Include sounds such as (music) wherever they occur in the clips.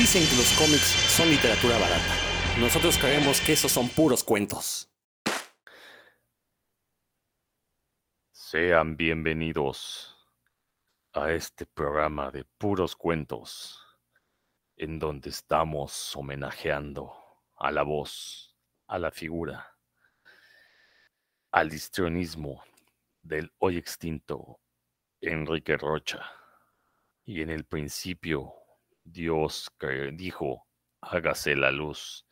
Dicen que los cómics son literatura barata. Nosotros creemos que esos son puros cuentos. Sean bienvenidos a este programa de puros cuentos, en donde estamos homenajeando a la voz, a la figura, al histrionismo del hoy extinto Enrique Rocha. Y en el principio, Dios dijo, hágase la luz.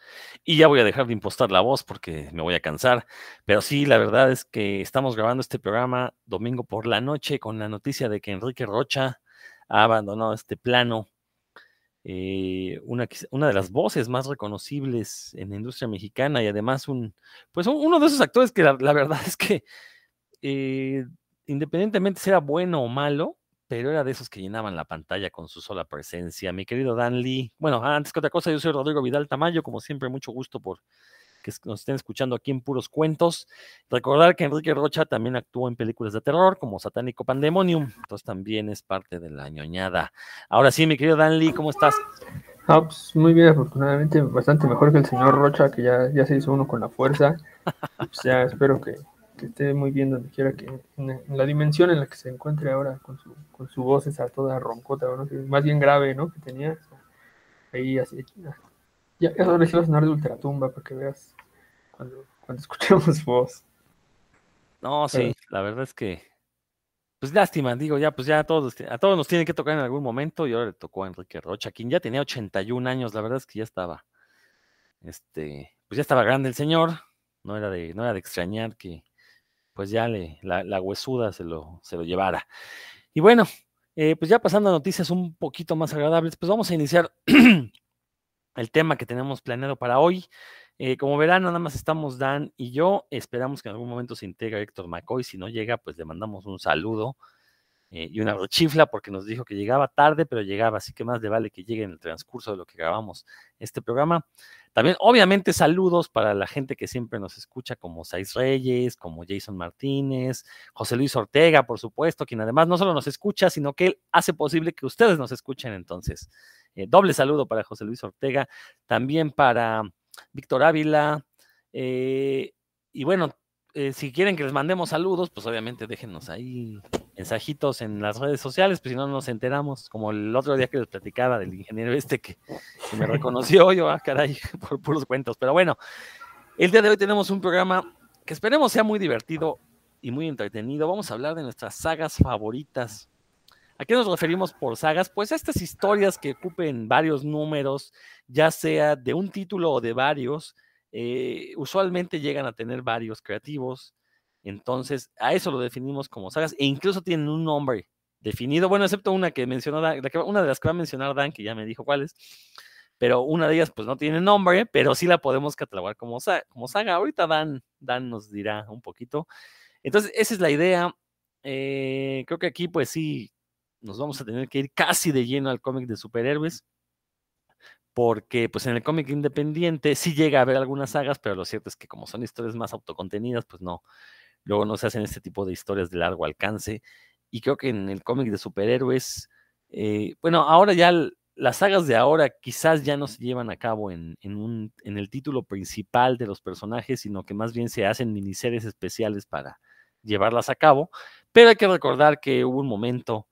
Y ya voy a dejar de impostar la voz porque me voy a cansar. Pero sí, la verdad es que estamos grabando este programa domingo por la noche con la noticia de que Enrique Rocha ha abandonado este plano. Eh, una, una, de las voces más reconocibles en la industria mexicana y además un, pues uno de esos actores que la, verdad es que eh, independientemente sea bueno o malo, pero era de esos que llenaban la pantalla con su sola presencia. Mi querido Dan Lee, bueno, antes que otra cosa, yo soy Rodrigo Vidal Tamayo, como siempre, mucho gusto por que nos estén escuchando aquí en Puros Cuentos. Recordar que Enrique Rocha también actuó en películas de terror como Satánico Pandemonium, entonces también es parte de la ñoñada. Ahora sí, mi querido Dan Lee, ¿cómo estás? Ah, pues muy bien, afortunadamente, bastante mejor que el señor Rocha, que ya, ya se hizo uno con la fuerza. (laughs) pues ya espero que, que esté muy bien donde quiera que, en, la dimensión en la que se encuentre ahora con su, con su voz esa toda roncota, más bien grave, ¿no? Que tenía. ahí así. Ya, ya ahora sí va a sonar de ultratumba para que veas cuando, cuando (laughs) escuchemos voz. No, sí, la verdad es que. Pues lástima, digo, ya, pues ya a todos, a todos nos tienen que tocar en algún momento y ahora le tocó a Enrique Rocha, quien ya tenía 81 años, la verdad es que ya estaba, este, pues ya estaba grande el señor, no era de, no era de extrañar que, pues ya le, la, huesuda se lo, se lo llevara. Y bueno, eh, pues ya pasando a noticias un poquito más agradables, pues vamos a iniciar (clears throat) el tema que tenemos planeado para hoy. Eh, como verán, nada más estamos Dan y yo. Esperamos que en algún momento se integre Héctor McCoy. Si no llega, pues le mandamos un saludo eh, y una chifla porque nos dijo que llegaba tarde, pero llegaba. Así que más le vale que llegue en el transcurso de lo que grabamos este programa. También, obviamente, saludos para la gente que siempre nos escucha, como Sais Reyes, como Jason Martínez, José Luis Ortega, por supuesto, quien además no solo nos escucha, sino que él hace posible que ustedes nos escuchen. Entonces, eh, doble saludo para José Luis Ortega, también para Víctor Ávila. Eh, y bueno, eh, si quieren que les mandemos saludos, pues obviamente déjenos ahí mensajitos en las redes sociales, pues si no nos enteramos, como el otro día que les platicaba del ingeniero este que, me reconoció yo, ah, caray, (laughs) por puros cuentos. Pero bueno, el día de hoy tenemos un programa que esperemos sea muy divertido y muy entretenido. Vamos a hablar de nuestras sagas favoritas. ¿A qué nos referimos por sagas? Pues estas historias que ocupen varios números, ya sea de un título o de varios, eh, usualmente llegan a tener varios creativos, entonces a eso lo definimos como sagas e incluso tienen un nombre definido, bueno, excepto una que mencionó Dan, una de las que va a mencionar Dan, que ya me dijo cuál es, pero una de ellas pues no tiene nombre, pero sí la podemos catalogar como, como saga. Ahorita Dan, Dan nos dirá un poquito. Entonces, esa es la idea. Eh, creo que aquí pues sí nos vamos a tener que ir casi de lleno al cómic de superhéroes porque pues en el cómic independiente sí llega a haber algunas sagas, pero lo cierto es que como son historias más autocontenidas, pues no, luego no se hacen este tipo de historias de largo alcance. Y creo que en el cómic de superhéroes, eh, bueno, ahora ya las sagas de ahora quizás ya no se llevan a cabo en, el título principal de los personajes, sino que más bien se hacen miniseries especiales para llevarlas a cabo. Pero hay que recordar que hubo un momento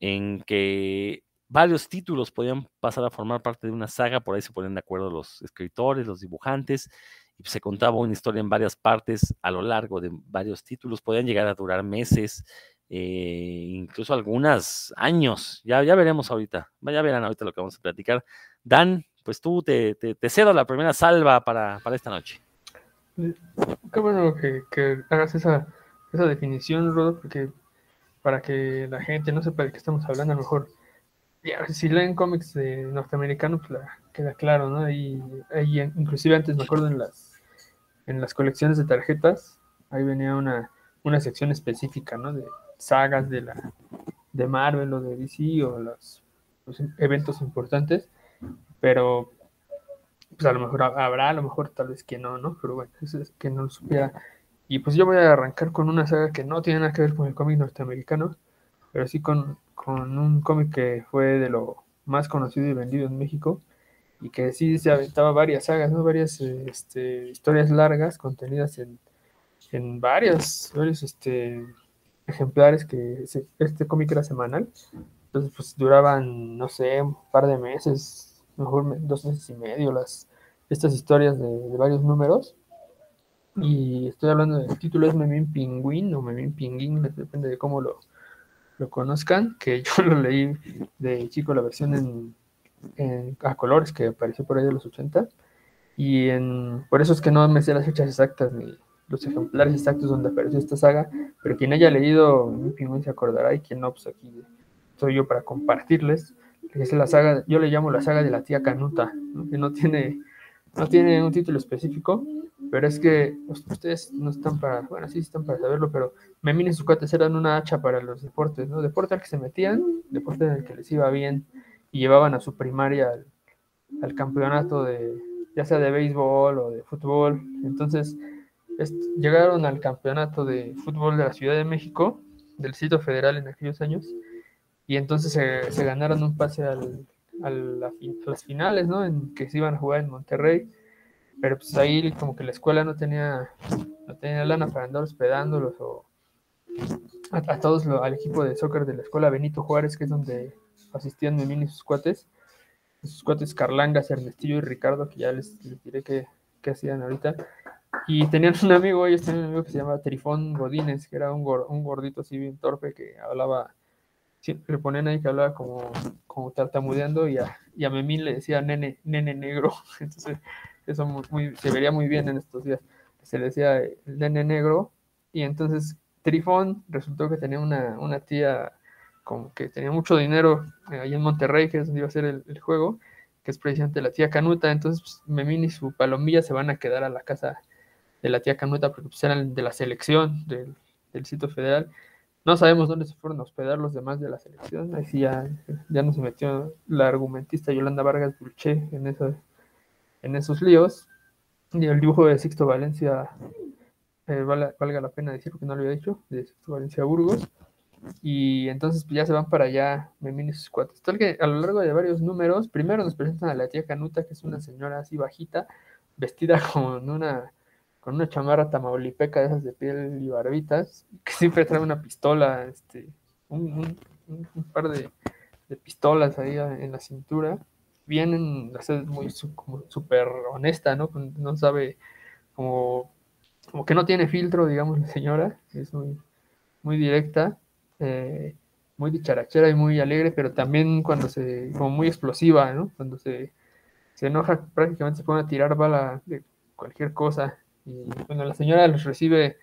en que varios títulos podían pasar a formar parte de una saga, por ahí se ponen de acuerdo los escritores, los dibujantes, y se contaba una historia en varias partes a lo largo de varios títulos, podían llegar a durar meses, eh, incluso algunos años, ya, ya veremos ahorita, ya verán ahorita lo que vamos a platicar. Dan, pues tú te, te, cedo la primera salva para, esta noche. Qué bueno que, hagas esa, esa definición, Rodo, porque para que la gente no sepa de qué estamos hablando, a lo mejor si leen cómics de norteamericanos, pues queda claro, ¿no? Y, inclusive antes me acuerdo en las en las colecciones de tarjetas, ahí venía una, una sección específica, ¿no? De sagas de la de Marvel o de DC o los, eventos importantes, pero pues a lo mejor habrá, a lo mejor tal vez que no, ¿no? Pero bueno, eso es que no lo supiera. Y pues yo voy a arrancar con una saga que no tiene nada que ver con el cómic norteamericano, pero sí con, con un cómic que fue de lo más conocido y vendido en México, y que sí se aventaba varias sagas, ¿no? Varias este, historias largas contenidas en, en varios, varios este, ejemplares que este cómic era semanal. Entonces, pues duraban, no sé, un par de meses, mejor dos meses y medio, las, estas historias de, varios números. Y estoy hablando del título es Memín Pingüín o Memín Pinguín, depende de cómo lo, lo conozcan, que (laughs) yo lo leí de chico la versión en, a colores que apareció por ahí de los 80. Y en, por eso es que no me sé las fechas exactas ni los ejemplares exactos donde apareció esta saga, pero quien haya leído Mi Pingüín se acordará y quien no, pues aquí soy yo para compartirles. Es la saga, yo le llamo la saga de la tía Canuta, que no tiene, no tiene un título específico, pero es que ustedes no están para, bueno, sí están para saberlo, pero Memín y sus cuates eran una hacha para los deportes, ¿no? Deporte al que se metían, deporte en el que les iba bien y llevaban a su primaria al, campeonato de, ya sea de béisbol o de fútbol. Entonces, llegaron al campeonato de fútbol de la Ciudad de México, del sitio federal en aquellos años, y entonces se, ganaron un pase al, a, las finales, ¿no? En que se iban a jugar en Monterrey, pero pues ahí como que la escuela no tenía, no tenía lana para andar hospedándolos o a, todos, al equipo de soccer de la escuela Benito Juárez, que es donde asistían Memín y sus cuates, sus cuates Carlangas, Ernestillo y Ricardo, que ya les, diré qué, hacían ahorita. Y tenían un amigo, ellos tenían un amigo que se llamaba Trifón Godínez, que era un, un gordito así bien torpe que hablaba, siempre le ponían ahí que hablaba como, como tartamudeando y a, y a Memín le decía nene, nene negro. (laughs) Entonces, eso muy, se vería muy bien en estos días. Se le decía el nene negro y entonces Trifón resultó que tenía una, una tía como que tenía mucho dinero eh, ahí en Monterrey, que es donde iba a ser el, juego, que es precisamente la tía Canuta. Entonces, pues, Memín y su palomilla se van a quedar a la casa de la tía Canuta porque pues, eran de la selección del, sitio federal. No sabemos dónde se fueron a hospedar los demás de la selección. Ahí sí ya, ya no se metió la argumentista Yolanda Vargas Dulce en, eso, en esos líos. Y el dibujo de Sixto Valencia, eh, valga la pena decir porque no lo había dicho, de Sixto Valencia Burgos y entonces pues, ya se van para allá Memín y sus cuates. Tal que a lo largo de varios números, primero nos presentan a la tía Canuta, que es una señora así bajita, vestida (laughs) con una, con una chamarra tamaulipeca de esas de piel y barbitas, que siempre trae una pistola, este, un, par de, pistolas ahí en la cintura. Vienen, es muy súper honesta, ¿no? No sabe, como, como que no tiene filtro, digamos, la señora, es muy, muy directa eh, muy dicharachera y muy alegre, pero también cuando se, como muy explosiva, ¿no? Cuando se, se enoja, prácticamente se pone a tirar bala de cualquier cosa. Y bueno, la señora los recibe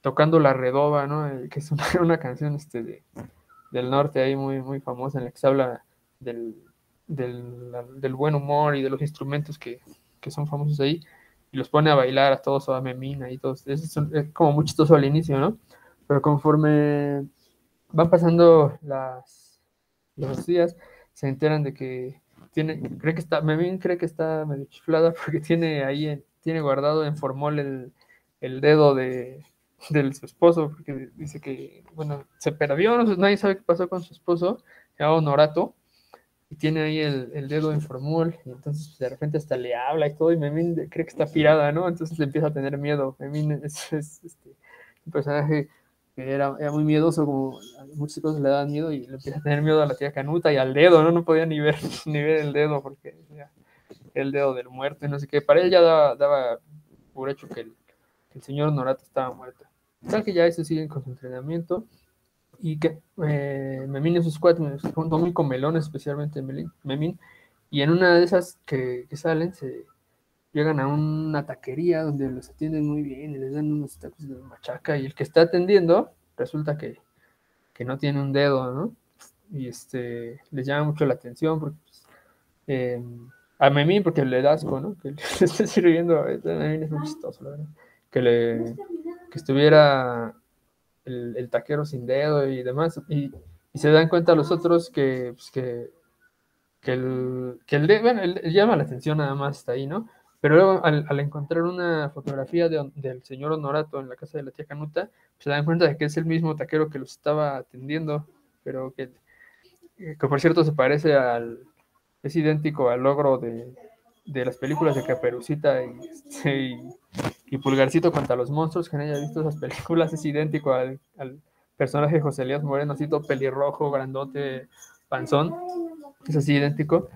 tocando la redoba, ¿no? Eh, que es (laughs) una, canción este, de, del norte ahí muy, muy famosa en la que se habla del, del, buen humor y de los instrumentos que, que, son famosos ahí, y los pone a bailar a todos, a Memina y todos. Es, es como muy chistoso al inicio, ¿no? Pero conforme van pasando los días, se enteran de que tiene, cree que está, Memín cree que está medio chiflada (laughs) porque tiene ahí, tiene guardado en formol el, el dedo de, del su esposo, porque dice que, bueno, se perdió, no, nadie sabe qué pasó con su esposo, se llama Honorato, y tiene ahí el, el, dedo en formol, y entonces de repente hasta le habla y todo, y Memín cree que está pirada, ¿no? Entonces le empieza a tener miedo. Memín es, es este, un personaje era, muy miedoso, como muchas cosas le daban miedo y le empieza a tener miedo a la tía Canuta y al dedo, ¿no? No podía ni ver, (laughs) ni ver el dedo porque era el dedo del muerto no sé qué. Para él ya daba, daba por hecho que el, señor Norato estaba muerto. Tal que ya eso siguen con su entrenamiento y que eh, Memín y sus cuatro son muy comelones, especialmente Memín, y en una de esas que, que salen se llegan a una taquería donde los atienden muy bien y les dan unos tacos de machaca y el que está atendiendo resulta que, no tiene un dedo, ¿no? Y este, les llama mucho la atención porque pues, em, a Memín porque le da asco, ¿no? Que le (laughs) esté sirviendo, es muy chistoso, la verdad. Que le que estuviera el, taquero sin dedo y demás y, se dan cuenta los otros que, pues, que, que el, que el, de, bueno, llama la atención nada más hasta ahí, ¿no? Pero luego, al, encontrar una fotografía del señor Honorato en la casa de la tía Canuta, se dan cuenta de que es el mismo taquero que los estaba atendiendo, pero que, que por cierto se parece al, es idéntico al logro de, de las películas de Caperucita y, este, y, Pulgarcito contra los monstruos. Que haya visto esas películas, es idéntico al, al personaje de José Elías Moreno, así todo pelirrojo, grandote, panzón. Es así idéntico.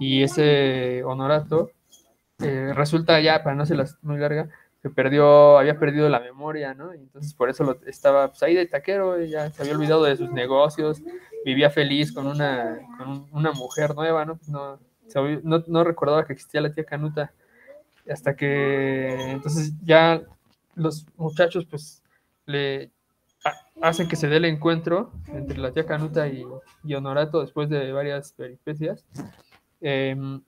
Y ese Honorato eh, resulta ya, para no ser muy larga, que perdió, había perdido la memoria, ¿no? Y entonces por eso lo, estaba pues, ahí de taquero, ya se había olvidado de sus negocios, vivía feliz con una, con una mujer nueva, ¿no? No, no, recordaba que existía la tía Canuta hasta que entonces ya los muchachos pues le hacen que se dé el encuentro entre la tía Canuta y, y Honorato después de varias peripecias. Em,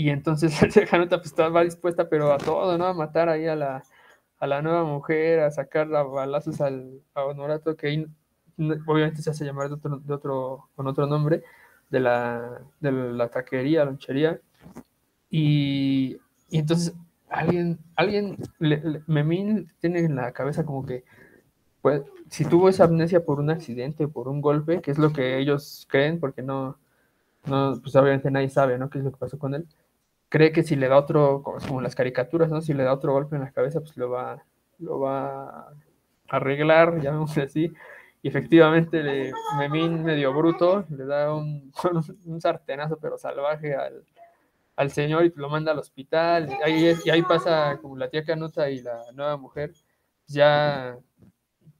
y entonces (laughs) la Canuta pues estaba dispuesta pero a todo, ¿no? A matar ahí a la, a la nueva mujer, a sacar balazos al, a Honorato, que obviamente se hace llamar de otro, de otro, con otro nombre, de la, de la taquería, lonchería. Y, y entonces alguien, alguien, Memín tiene en la cabeza como que, pues, si tuvo esa amnesia por un accidente, por un golpe, que es lo que ellos creen, porque no, no, pues obviamente nadie sabe, ¿no? ¿Qué es lo que pasó con él? Cree que si le da otro, como las caricaturas, ¿no? Si le da otro golpe en la cabeza, pues lo va, lo va a arreglar, llamémosle así, y efectivamente, Memín medio bruto le da un, (laughs) un sartenazo, pero salvaje al, al, señor y lo manda al hospital. Y ahí, pasa como la tía Canuta y la nueva mujer, ya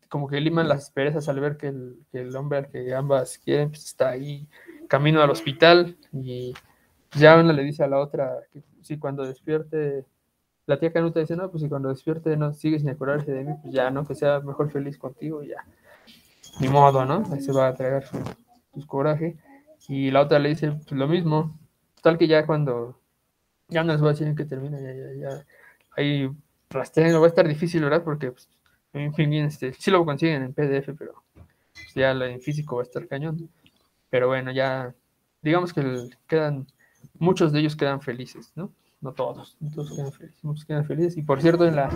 como que liman las perezas al ver que el, que el hombre al que ambas quieren pues, está ahí camino al hospital y ya una le dice a la otra que si cuando despierte la tía Canuta dice, no, pues si cuando despierte no sigue sin acordarte de mí, pues ya, ¿no? Que sea mejor feliz contigo ya ni modo, ¿no? Ahí se va a traer su, coraje. Y la otra le dice pues, lo mismo. Tal que ya cuando, ya no les voy a decir en qué termina, ya, ya, ya. Ahí rastrean, va a estar difícil, ¿verdad? Porque, pues, en fin, este, sí lo consiguen en PDF, pero pues, ya en físico va a estar cañón. Pero bueno, ya, digamos que quedan, muchos de ellos quedan felices, ¿no? no todos, todos quedan felices, muchos quedan felices. Y por cierto, en la,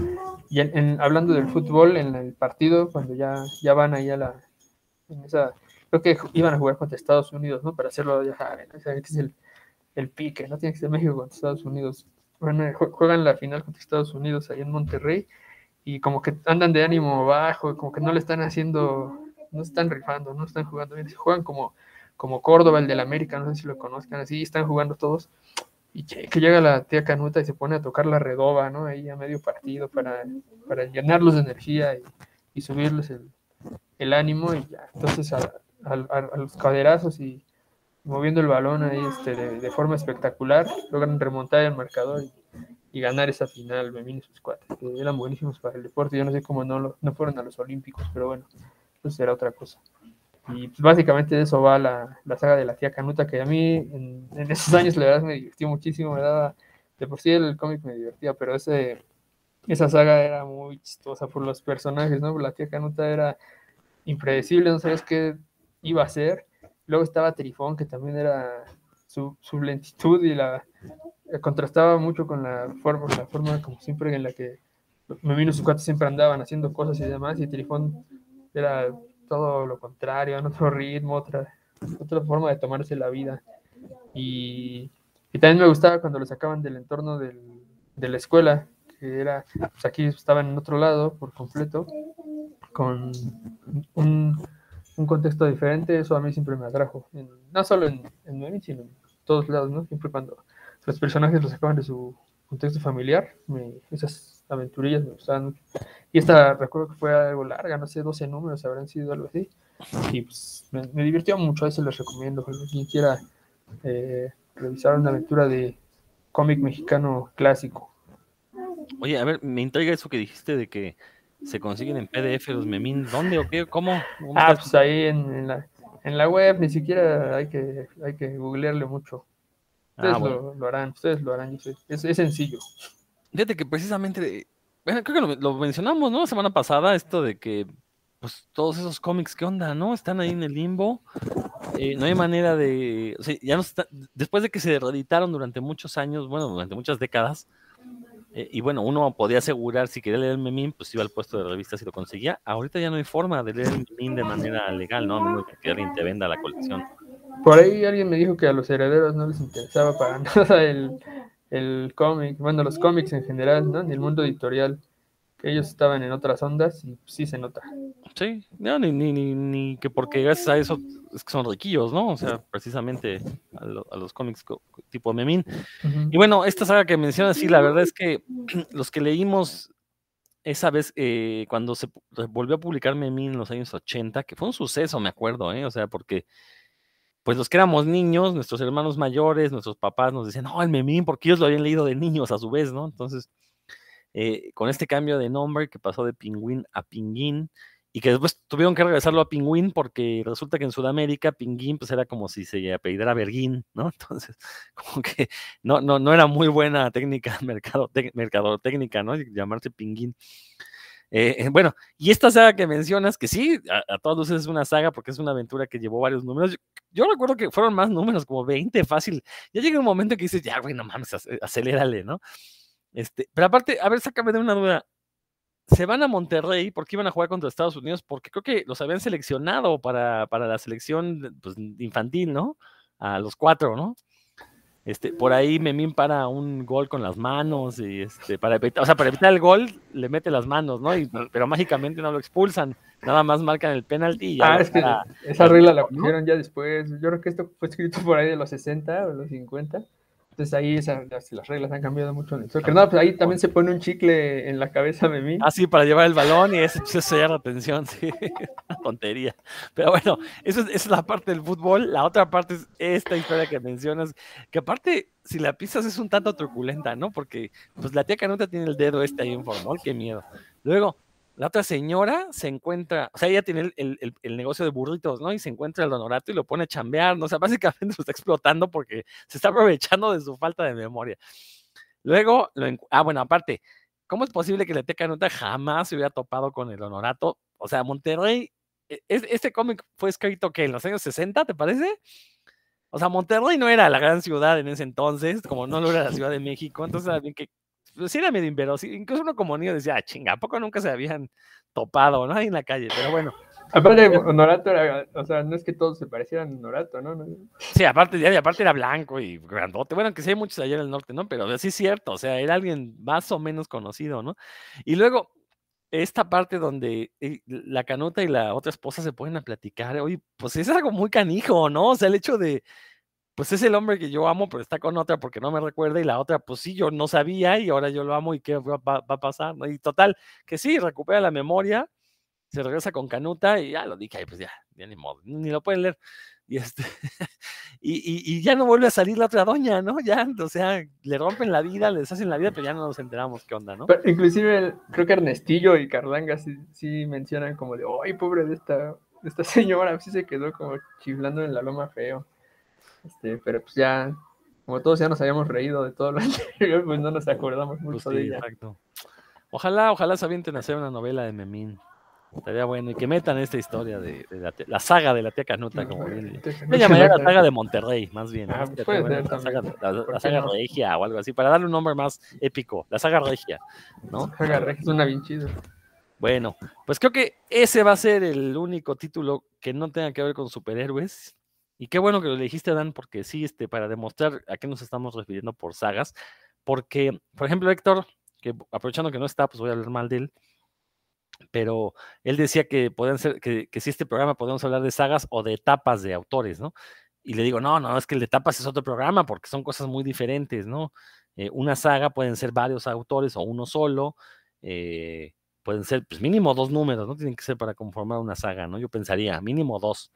y en, hablando del fútbol, en el partido, cuando ya, ya van ahí a la, en esa, creo que iban a jugar contra Estados Unidos, ¿no? Para hacerlo, ya saben, es el, el pique, no tiene que ser México contra Estados Unidos. Bueno, juegan la final contra Estados Unidos ahí en Monterrey y como que andan de ánimo bajo, como que no le están haciendo, no están rifando, no están jugando bien, juegan como, como Córdoba, el del América, no sé si lo conozcan, así están jugando todos y que, llega la tía Canuta y se pone a tocar la redoba, ¿no? Ahí a medio partido para, para llenarlos de energía y, subirles el, ánimo y ya. Entonces a, los caderazos y moviendo el balón ahí este, de, forma espectacular, logran remontar el marcador y, ganar esa final, Memín y sus cuates, que eran buenísimos para el deporte. Yo no sé cómo no, no fueron a los Olímpicos, pero bueno, eso será otra cosa. Y pues, básicamente de eso va la, la, saga de la tía Canuta, que a mí en, esos (laughs) años la verdad me divirtió muchísimo, me daba, de por sí el cómic me divertía, pero ese, esa saga era muy chistosa por los personajes, ¿no? La tía Canuta era impredecible, no sabes qué iba a hacer. Luego estaba Trifón, que también era su, su lentitud y la contrastaba mucho con la forma, la forma como siempre en la que Memino y sus cuates siempre andaban haciendo cosas y demás, y Trifón era todo lo contrario, en otro ritmo, otra, otra forma de tomarse la vida. Y, también me gustaba cuando lo sacaban del entorno del, de la escuela, que era, pues aquí estaban en otro lado por completo, con un, un contexto diferente, eso a mí siempre me atrajo, no solo en, en sino en todos lados, ¿no? Siempre cuando los personajes lo sacaban de su contexto familiar, me, esas aventurillas me gustaban Y esta recuerdo que fue algo larga, no sé, 12 números habrán sido algo así. Y pues me, divirtió mucho, a se les recomiendo. Quien quiera eh, revisar una aventura de cómic mexicano clásico. Oye, a ver, me intriga eso que dijiste de que se consiguen en PDF los memín. ¿Dónde o qué? ¿Cómo? ah, pues ahí en, la, en la web, ni siquiera hay que, hay que googlearle mucho. Ustedes ah, lo, harán, ustedes lo harán, es, es sencillo. Fíjate que precisamente, creo que lo, mencionamos, ¿no? La semana pasada, esto de que, pues, todos esos cómics, ¿qué onda, no? Están ahí en el limbo. Eh, no hay manera de, o sea, ya no está, después de que se reeditaron durante muchos años, bueno, durante muchas décadas, eh, y bueno, uno podía asegurar si quería leer el Memín, pues iba al puesto de revistas y lo conseguía. Ahorita ya no hay forma de leer el Memín de manera legal, ¿no? A menos que alguien te venda la colección. por ahí alguien me dijo que a los herederos no les interesaba para (laughs) nada el, el cómic, bueno, los cómics en general, ¿no? Ni el mundo editorial. Que ellos estaban en otras ondas y sí se nota. Sí, no, ni, ni, ni, ni que porque gracias a eso es que son riquillos, ¿no? O sea, precisamente a, lo- a los cómics tipo Memín. Y bueno, esta saga que mencionas, sí, la verdad es que (clears throat) los que leímos esa vez, eh, cuando se volvió a publicar Memín en los años 80, que fue un suceso, me acuerdo, ¿eh? O sea, porque pues los que éramos niños, nuestros hermanos mayores, nuestros papás nos decían, no, el Memín, porque ellos lo habían leído de niños a su vez, ¿no? Entonces, eh, con este cambio de nombre que pasó de Pingüín a Pinguín, y que después tuvieron que regresarlo a Pingüín porque resulta que en Sudamérica Pinguín pues era como si se apellidara Berguín, ¿no? (laughs) Entonces, como que no, no, no era muy buena técnica, (laughs) mercado, mercadotecnia, ¿no? Llamarse Pinguín. Eh, eh, bueno, y esta saga que mencionas, que sí, a, a todas luces es una saga porque es una aventura que llevó varios números. Yo, recuerdo que fueron más números, como 20, fácil. Ya llega un momento que dices, ya, güey, no mames, ac- acelérale, ¿no? Este, pero aparte, a ver, sácame de una duda. Se van a Monterrey porque iban a jugar contra Estados Unidos, porque creo que los habían seleccionado para, para la selección pues, infantil, ¿no? A los cuatro, ¿no? Este, por ahí Memín para un gol con las manos y este, para evitar, o sea, para evitar el gol le mete las manos, ¿no? Y- pero mágicamente no lo expulsan, nada más marcan el penalti y ya Ah, es que para- esa regla la pusieron ya después. Yo creo que esto fue escrito por ahí de los 60 o los 50. Entonces ahí esa- las, las reglas han cambiado mucho en el soccer. No, pues ahí también se pone un chicle en la cabeza de mí. Ah, sí, para llevar el balón y eso, pues, eso ya era retención, (laughs) sí, una tontería. Pero bueno, eso es, esa es la parte del fútbol. La otra parte es esta historia que mencionas, que aparte, si la pisas es un tanto truculenta, ¿no? Porque pues la tía Canuta tiene el dedo este ahí en formol, qué miedo. Luego, la otra señora se encuentra, o sea, ella tiene el, el- negocio de burritos, ¿no? Y se encuentra el donorato y lo pone a chambear, ¿no? O sea, básicamente (laughs) lo está explotando porque se está aprovechando de su falta de memoria. Luego, lo ah, bueno, aparte, ¿cómo es posible que la tía Canuta jamás se hubiera topado con el honorato? O sea, Monterrey, e- es- este cómic fue escrito que en los años 60, ¿te parece? O sea, Monterrey no era la gran ciudad en ese entonces, como no lo era la Ciudad de México, entonces era bien que, pues sí era medio inverosímil, incluso uno como niño decía, ah, chinga, ¿a poco nunca se habían topado, no? Ahí en la calle, pero bueno, Aparte, Honorato era, o sea, no es que todos se parecieran a Honorato, ¿no? No- sí, aparte, ya, y aparte era blanco y grandote, bueno, que sí hay muchos allá en el norte, ¿no? Pero sí es cierto, o sea, era alguien más o menos conocido, ¿no? Y luego, esta parte donde eh, la canuta y la otra esposa se ponen a platicar, oye, pues es algo muy canijo, ¿no? O sea, el hecho de, pues es el hombre que yo amo, pero está con otra porque no me recuerda, y la otra, pues sí, yo no sabía y ahora yo lo amo y qué va, va- a pasar. Y total, que sí, recupera la memoria, se regresa con canuta y ya lo dije, ay, pues ya, ya ni modo, ni lo pueden leer. Y, este, (laughs) y, ya no vuelve a salir la otra doña, ¿no? Ya, o sea, le rompen la vida, le deshacen la vida, pero ya no nos enteramos qué onda, ¿no? Pero inclusive creo que Ernestillo y Carlanga sí, sí mencionan como de, ay, pobre de esta, de esta (laughs) señora, sí se quedó como chiflando en la loma feo. Este, pero pues ya, como todos ya nos habíamos reído de todo lo (laughs) anterior, pues no nos acordamos Pues mucho sí, de ella. exacto. Ojalá, ojalá se avienten a hacer una novela de Memín. Estaría bueno. Y que metan esta historia de, de la, la saga de la tía Canuta, como bien. Yo llamaría la saga de Monterrey, más bien. Ah, ¿no? pues puede bueno, la saga, la- la regia o algo así, para darle un nombre más épico. La saga regia, ¿no? Saga Regia suena bien chido. Bueno, pues creo que ese va a ser el único título que no tenga que ver con superhéroes. Y qué bueno que lo dijiste, Dan, porque sí, este, para demostrar a qué nos estamos refiriendo por sagas. Porque, por ejemplo, Héctor, que aprovechando que no está, pues voy a hablar mal de él. Pero él decía que podían ser, que, si este programa podemos hablar de sagas o de etapas de autores, ¿no? Y le digo, no, no, es que el de etapas es otro programa porque son cosas muy diferentes, ¿no? Eh, una saga pueden ser varios autores o uno solo. eh, pueden ser, pues mínimo dos números, ¿no? Tienen que ser para conformar una saga, ¿no? Yo pensaría, mínimo dos.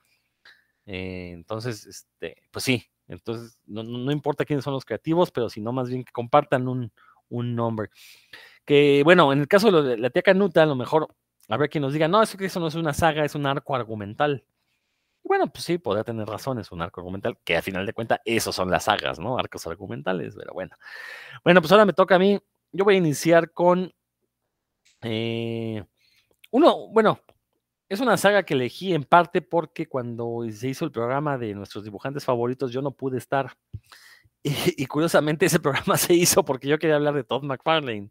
Eh, entonces, este, pues sí, entonces no, no- importa quiénes son los creativos, pero sino más bien que compartan un, un nombre. Que bueno, en el caso de la tía Canuta, a lo mejor habrá quien nos diga, no, eso que eso no es una saga, es un arco argumental. Bueno, pues sí, podría tener razón, es un arco argumental, que a final de cuentas, esos son las sagas, ¿no? Arcos argumentales, pero bueno. Bueno, pues ahora me toca a mí. Yo voy a iniciar con eh, uno, bueno, es una saga que elegí en parte porque cuando se hizo el programa de nuestros dibujantes favoritos, yo no pude estar. (laughs) Y, curiosamente ese programa (laughs) se hizo porque yo quería hablar de Todd McFarlane.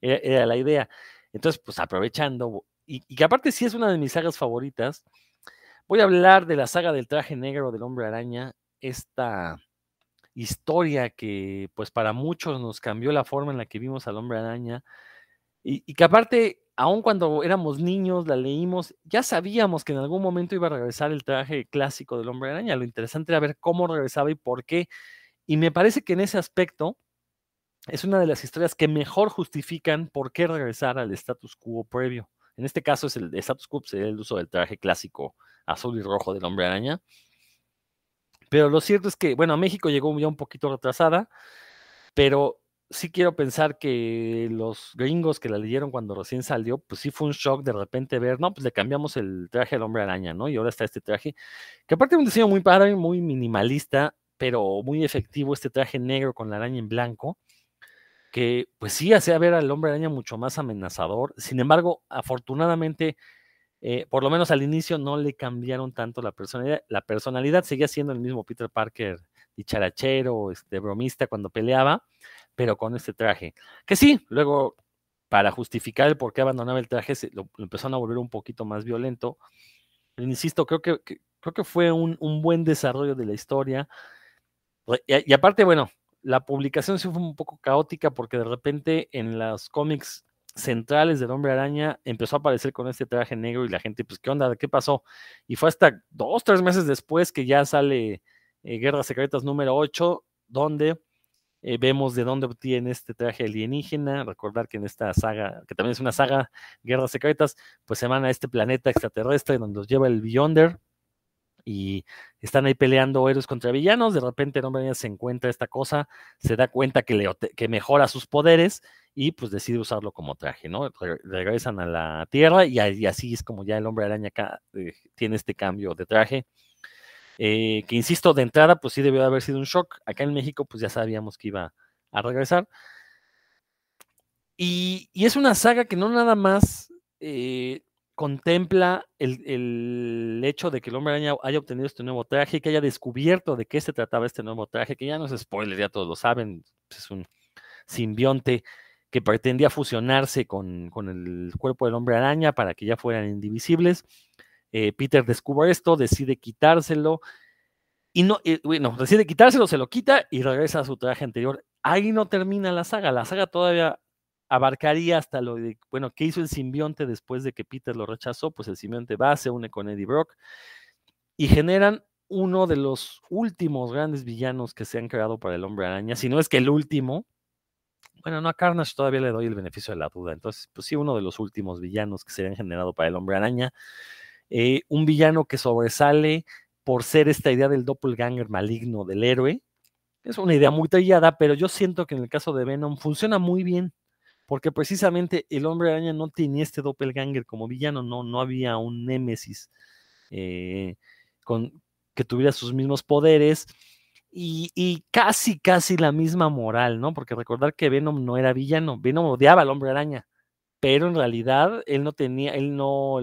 Era, la idea. Entonces, pues aprovechando, y, que aparte sí es una de mis sagas favoritas, Voy a hablar de la saga del traje negro del hombre araña, esta historia que pues para muchos nos cambió la forma en la que vimos al hombre araña y que aparte, aun cuando éramos niños, la leímos, ya sabíamos que en algún momento iba a regresar el traje clásico del hombre araña. Lo interesante era ver cómo regresaba y por qué. Y me parece que en ese aspecto es una de las historias que mejor justifican por qué regresar al status quo previo. En este caso es el status quo, sería el uso del traje clásico azul y rojo del hombre araña. Pero lo cierto es que, bueno, a México llegó ya un poquito retrasada, pero sí quiero pensar que los gringos que la leyeron cuando recién salió, pues sí fue un shock de repente ver, no, pues le cambiamos el traje al hombre araña, ¿no? Y ahora está este traje, que aparte de un diseño muy padre, muy minimalista, pero muy efectivo, este traje negro con la araña en blanco, que pues sí hacía ver al hombre araña mucho más amenazador. Sin embargo, afortunadamente, eh, por lo menos al inicio no le cambiaron tanto la personalidad. La personalidad seguía siendo el mismo Peter Parker, dicharachero, este, bromista cuando peleaba, pero con este traje. Que sí, luego, para justificar el por qué abandonaba el traje, se, lo, empezaron a volver un poquito más violento. Insisto, creo que, creo que fue un, un, buen desarrollo de la historia. Y, y, aparte, bueno, la publicación sí fue un poco caótica porque de repente en los cómics centrales del Hombre Araña empezó a aparecer con este traje negro y la gente, pues, ¿qué onda? ¿Qué pasó? Y fue hasta dos, tres meses después que ya sale eh, Guerras Secretas número 8, donde eh, vemos de dónde obtiene este traje alienígena. Recordar que en esta saga, que también es una saga, Guerras Secretas, pues se van a este planeta extraterrestre donde los lleva el Beyonder y están ahí peleando héroes contra villanos. De repente el hombre se encuentra esta cosa, se da cuenta que, le, que mejora sus poderes y pues decide usarlo como traje, ¿no? regresan a la Tierra y, y, así es como ya el hombre araña acá eh, tiene este cambio de traje. Eh, que insisto, de entrada, pues sí debió haber sido un shock. Acá en México, pues ya sabíamos que iba a regresar. Y, y es una saga que no nada más eh, contempla el, el, hecho de que el hombre araña haya obtenido este nuevo traje, que haya descubierto de qué se trataba este nuevo traje, que ya no es spoiler, ya todos lo saben, es un simbionte que pretendía fusionarse con, con el cuerpo del hombre araña para que ya fueran indivisibles. Eh, Peter descubre esto, decide quitárselo, y no, eh, bueno, decide quitárselo, se lo quita y regresa a su traje anterior. Ahí no termina la saga, la saga todavía abarcaría hasta lo de, bueno, ¿qué hizo el simbionte después de que Peter lo rechazó? Pues el simbionte va, se une con Eddie Brock y generan uno de los últimos grandes villanos que se han creado para el hombre araña, si no es que el último. Bueno, no a Carnage todavía le doy el beneficio de la duda, entonces, pues sí, uno de los últimos villanos que se han generado para el hombre araña. Eh, un villano que sobresale por ser esta idea del doppelganger maligno del héroe. Es una idea muy tallada, pero yo siento que en el caso de Venom funciona muy bien porque precisamente el hombre araña no tenía este doppelganger como villano, no, no había un némesis eh, con, que tuviera sus mismos poderes y, y, casi, casi la misma moral, ¿no? Porque recordar que Venom no era villano, Venom odiaba al hombre araña, pero en realidad él no tenía, él no,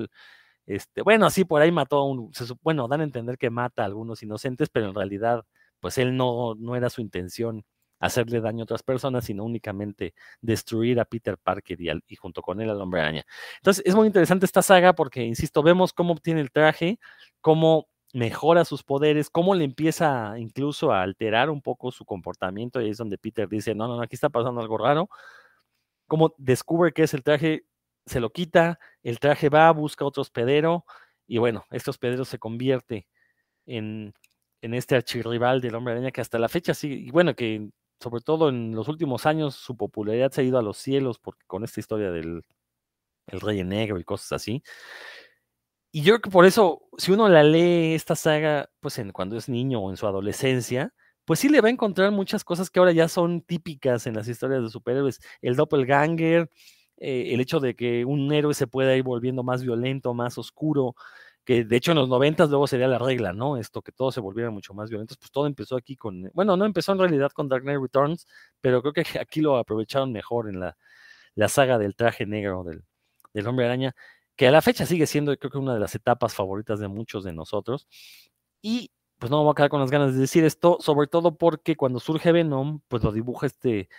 este, bueno, sí, por ahí mató a un, bueno, dan a entender que mata a algunos inocentes, pero en realidad, pues él no, no era su intención hacerle daño a otras personas, sino únicamente destruir a Peter Parker y, junto con él al hombre araña. Entonces es muy interesante esta saga porque, insisto, vemos cómo obtiene el traje, cómo mejora sus poderes, cómo le empieza incluso a alterar un poco su comportamiento, y ahí es donde Peter dice, no, no, no, aquí está pasando algo raro, cómo descubre que es el traje, se lo quita, el traje va, busca otro hospedero, y bueno, este hospedero se convierte en, en este archirrival del hombre araña que hasta la fecha sí, y bueno, que sobre todo en los últimos años, su popularidad se ha ido a los cielos porque con esta historia del el Rey Negro y cosas así. Y yo creo que por eso, si uno la lee esta saga, pues en, cuando es niño o en su adolescencia, pues sí le va a encontrar muchas cosas que ahora ya son típicas en las historias de superhéroes. El doppelganger, eh, el hecho de que un héroe se pueda ir volviendo más violento, más oscuro, que de hecho en los noventas luego sería la regla, ¿no? Esto, que todos se volvieran mucho más violentos, pues todo empezó aquí con, bueno, no empezó en realidad con Dark Knight Returns, pero creo que (laughs) aquí lo aprovecharon mejor en la, la saga del traje negro del, del, hombre araña, que a la fecha sigue siendo creo que una de las etapas favoritas de muchos de nosotros. Y pues no me voy a quedar con las ganas de decir esto, sobre todo porque cuando surge Venom, pues lo dibuja este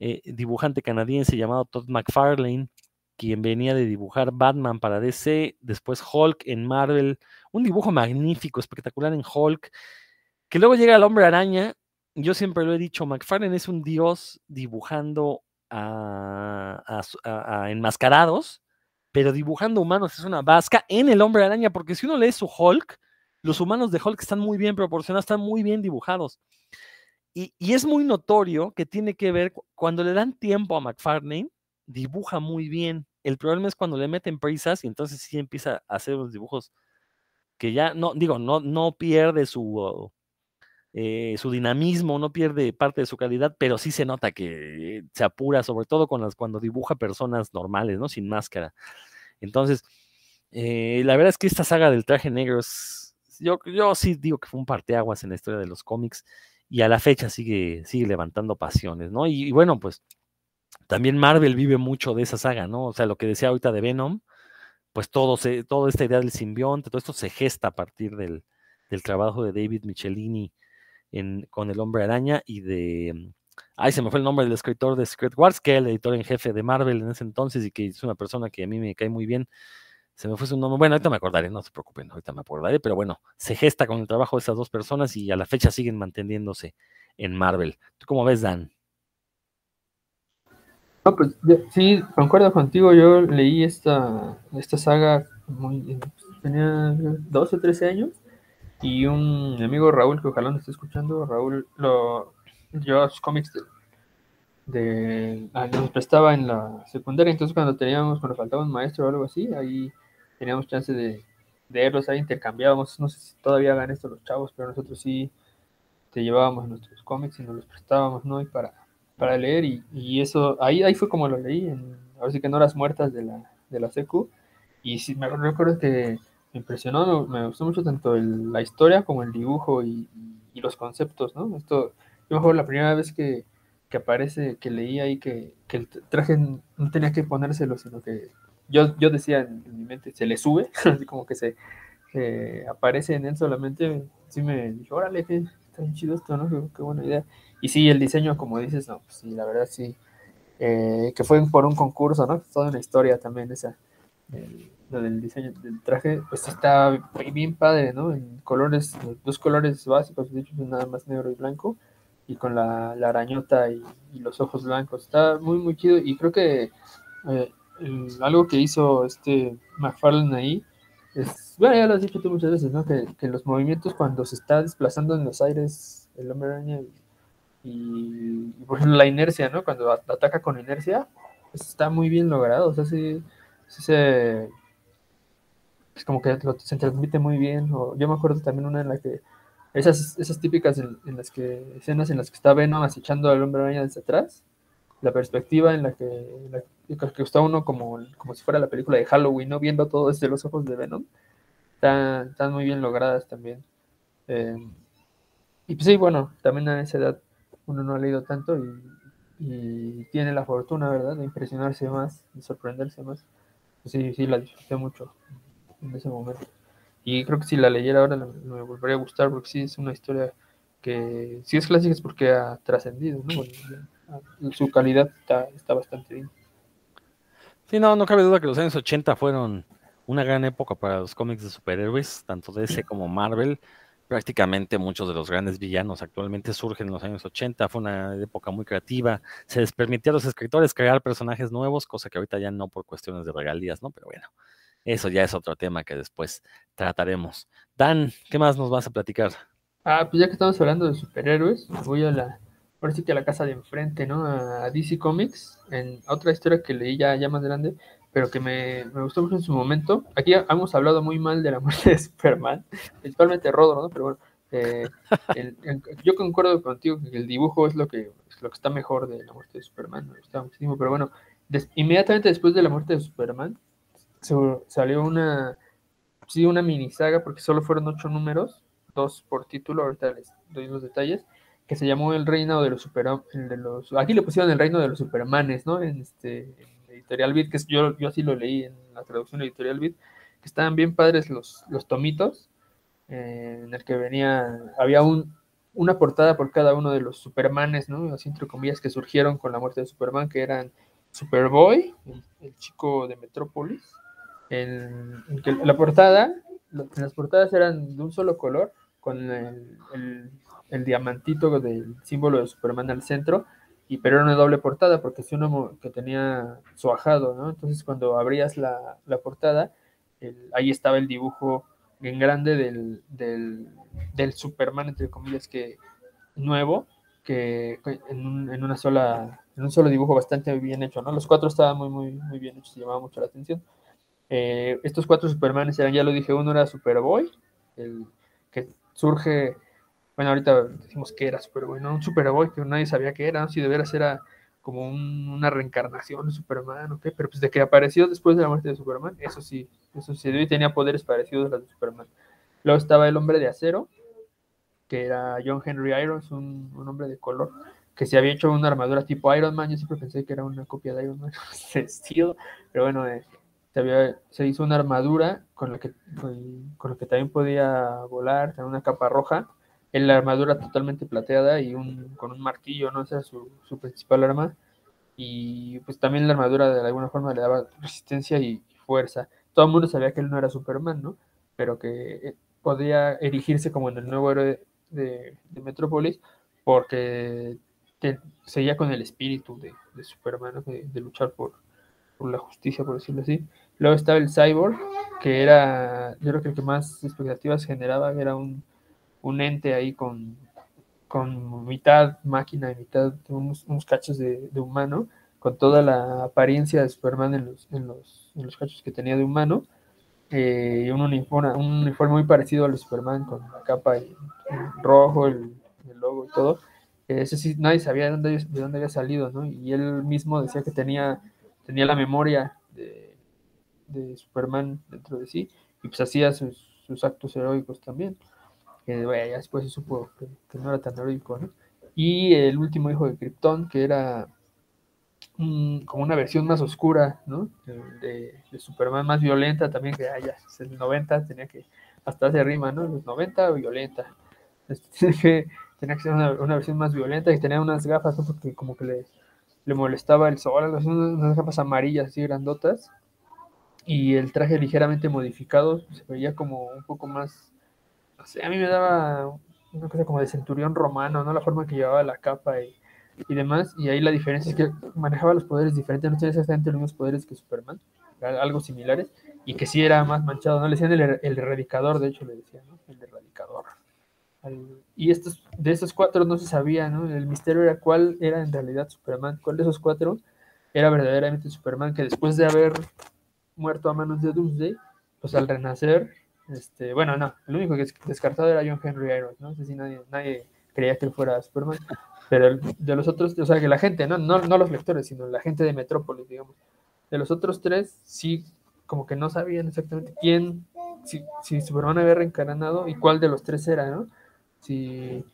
eh, dibujante canadiense llamado Todd McFarlane, quien venía de dibujar Batman para DC, después Hulk en Marvel, un dibujo magnífico, espectacular en Hulk, que luego llega el hombre araña. Yo siempre lo he dicho, McFarlane es un dios dibujando a, enmascarados, pero dibujando humanos es una vasca en el hombre araña, porque si uno lee su Hulk, los humanos de Hulk están muy bien proporcionados, están muy bien dibujados. Y, es muy notorio que tiene que ver, cuando le dan tiempo a McFarlane, dibuja muy bien. El problema es cuando le meten prisas y entonces sí empieza a hacer los dibujos que ya, no, digo, no, no pierde su, eh, su dinamismo, no pierde parte de su calidad, pero sí se nota que se apura, sobre todo con las, cuando dibuja personas normales, ¿no? Sin máscara. Entonces, eh, la verdad es que esta saga del traje negro es, yo, yo sí digo que fue un parteaguas en la historia de los cómics y a la fecha sigue, sigue levantando pasiones, ¿no? Y, bueno, pues también Marvel vive mucho de esa saga, ¿no? O sea, lo que decía ahorita de Venom, pues todo se, toda esta idea del simbionte, todo esto se gesta a partir del, del trabajo de David Michelini con El Hombre Araña y de... Mm, ay, se me fue el nombre del escritor de Secret Wars, que era el editor en jefe de Marvel en ese entonces y que es una persona que a mí me cae muy bien. Se me fue su nombre. Bueno, ahorita me acordaré, no se preocupen, ahorita me acordaré, pero bueno, se gesta con el trabajo de esas dos personas y a la fecha siguen manteniéndose en Marvel. ¿Tú cómo ves, Dan? No, pues sí, concuerdo contigo. Yo leí esta, esta saga muy, tenía 12 o 13 años y un amigo Raúl, que ojalá nos esté escuchando, Raúl lo llevaba sus cómics de, ah, nos prestaba en la secundaria, entonces cuando teníamos, cuando faltaba un maestro o algo así, ahí teníamos chance de, leerlos, ahí intercambiábamos, no sé si todavía hagan esto los chavos, pero nosotros sí te llevábamos nuestros cómics y nos los prestábamos, ¿no? Y para, para leer, y, y eso, ahí, ahí fue como lo leí, en, ahora sí que en horas muertas de la, de la secu, y sí, me recuerdo que me impresionó, me, gustó mucho tanto la historia como el dibujo y, los conceptos, ¿no? Esto, yo mejor la primera vez que, aparece, que leí ahí que, el traje no tenía que ponérselo, sino que yo, yo decía en, mi mente, se le sube, (laughs) así como que se aparece en él solamente, sí me dije, órale, que está bien chido esto, ¿no? Qué, buena idea. Y sí, el diseño, como dices, no, pues sí, la verdad sí, eh, que fue por un concurso, ¿no? Toda una historia también esa lo del diseño del traje, pues está bien padre, ¿no? En colores, dos colores básicos, de hecho, nada más negro y blanco, y con la, la arañota y, los ojos blancos. Está muy, muy chido, y creo que eh, algo que hizo este McFarlane ahí, es, bueno, ya lo has dicho tú muchas veces, ¿no? Que, que los movimientos cuando se está desplazando en los aires el hombre araña y, por ejemplo la inercia, ¿no? Cuando ataca con inercia, pues está muy bien logrado, o sea, sí, se es como que se transmite muy bien. O, yo me acuerdo también una en la que, esas, esas típicas en, las que, escenas en las que está Venom acechando al hombre araña desde atrás, la perspectiva en la que, que está uno como, como si fuera la película de Halloween, ¿no? Viendo todo desde los ojos de Venom, están, están muy bien logradas también. Eh, y pues sí, bueno, también a esa edad uno no ha leído tanto y, y tiene la fortuna, ¿verdad?, de impresionarse más, de sorprenderse más. Pues sí, sí, la disfruté mucho en ese momento. Y creo que si la leyera ahora me volvería a gustar porque sí es una historia que si es clásica es porque ha trascendido, ¿no? Su calidad está, está bastante bien. Sí, no, no cabe duda que los años 80 fueron una gran época para los cómics de superhéroes, tanto DC (clears throat) como Marvel. Prácticamente muchos de los grandes villanos actualmente surgen en los años 80. Fue una época muy creativa. Se les permitía a los escritores crear personajes nuevos, cosa que ahorita ya no por cuestiones de regalías, ¿no? Pero bueno, eso ya es otro tema que después trataremos. Dan, ¿qué más nos vas a platicar? Ah, pues ya que estamos hablando de superhéroes, voy a la, por sí que a la casa de enfrente, ¿no? A DC Comics, en otra historia que leí ya, ya más grande, pero que me, gustó mucho en su momento. Aquí hemos hablado muy mal de la muerte de (laughs) Superman, principalmente Rodro, ¿no? Pero bueno, eh, yo concuerdo contigo que el dibujo es lo que, es lo que está mejor de la muerte de Superman, me gusta muchísimo, pero bueno, inmediatamente después de la muerte de Superman, salió una, sí, una mini saga, porque solo fueron ocho números, dos por título, ahorita les doy los detalles, que se llamó El Reino de los Super, de los, aquí le pusieron El Reino de los Supermanes, ¿no? En este Editorial Beat, que yo, yo así lo leí en la traducción de Editorial Beat, que estaban bien padres los, los tomitos, eh, en el que venía, había un, una portada por cada uno de los Supermanes, ¿no? Así entre comillas que surgieron con la muerte de Superman, que eran Superboy, el, chico de Metrópolis, en, que la portada, las portadas eran de un solo color, con el, el, diamantito del símbolo de Superman al centro, y pero era una doble portada porque es uno que tenía su ajado, ¿no? Entonces cuando abrías la, la portada, ahí estaba el dibujo en grande del, del, del, Superman, entre comillas, que nuevo, que en, un, una sola, en un solo dibujo bastante bien hecho, ¿no? Los cuatro estaban muy, muy, muy bien hechos, llamaba mucho la atención. Eh, estos cuatro Supermanes eran, ya lo dije, uno era Superboy, el que surge, bueno, ahorita decimos que era Superboy, ¿no? Un Superboy que nadie sabía que era, ¿no? Si de veras era como una reencarnación de Superman, ¿ok? Pero pues de que apareció después de la muerte de Superman, eso sí, eso sí, y tenía poderes parecidos a los de Superman. Luego estaba el hombre de acero, que era John Henry Irons, un, hombre de color, que se había hecho una armadura tipo Iron Man, yo siempre pensé que era una copia de Iron Man, (laughs) pero bueno, eh, se, hizo una armadura con la, que, con, la que también podía volar, tenía una capa roja, en la armadura totalmente plateada y un, con un martillo, ¿no? Esa su, su, principal arma. Y pues también la armadura de alguna forma le daba resistencia y, fuerza. Todo el mundo sabía que él no era Superman, ¿no? Pero que eh, podía erigirse como en el nuevo héroe de, de Metrópolis porque seguía con el espíritu de, de Superman, de, luchar por, por la justicia, por decirlo así. Luego estaba el Cyborg, que era, yo creo que el que más expectativas generaba, era un un ente ahí con, con mitad máquina y mitad unos, cachos de, humano, con toda la apariencia de Superman en los, en los, en los cachos que tenía de humano, eh, un, uniforme, un uniforme muy parecido al de Superman, con la capa y, rojo, el, logo y todo. ese sí, nadie sabía de dónde, de dónde había salido, ¿no? Y él mismo decía que tenía, tenía la memoria de, de Superman dentro de sí, y pues hacía sus, sus actos heroicos también que ya después se supo que, no era tan heroico, ¿no? Y el último hijo de Krypton, que era como una versión más oscura, ¿no? De, Superman más violenta también, que ya es el 90, tenía que, hasta hace rima, ¿no? Los 90, violenta. Este, (laughs) tenía que ser una, versión más violenta, que tenía unas gafas, ¿no? Porque como que le, le molestaba el sol, unas gafas amarillas así grandotas, y el traje ligeramente modificado se veía como un poco más a mí me daba una cosa como de centurión romano, ¿no? La forma que llevaba la capa y, y demás. Y ahí la diferencia es que manejaba los poderes diferentes, no tenía exactamente los mismos poderes que Superman, algo similares, y que sí era más manchado, ¿no? Le decían el, el erradicador, de hecho le decían, ¿no? El erradicador. y estos, de esos cuatro no se sabía, ¿no? El misterio era cuál era en realidad Superman, cuál de esos cuatro era verdaderamente Superman, que después de haber muerto a manos de Doomsday, pues al renacer este, bueno, no, el único que es descartado era John Henry Irons, ¿no? sé si nadie, nadie creía que él fuera Superman, pero de los otros, o sea, que la gente, ¿no? No, no los lectores, sino la gente de Metrópolis, digamos. De los otros tres, sí, como que no sabían exactamente quién, si, si Superman había reencarnado y cuál de los tres era, ¿no? Si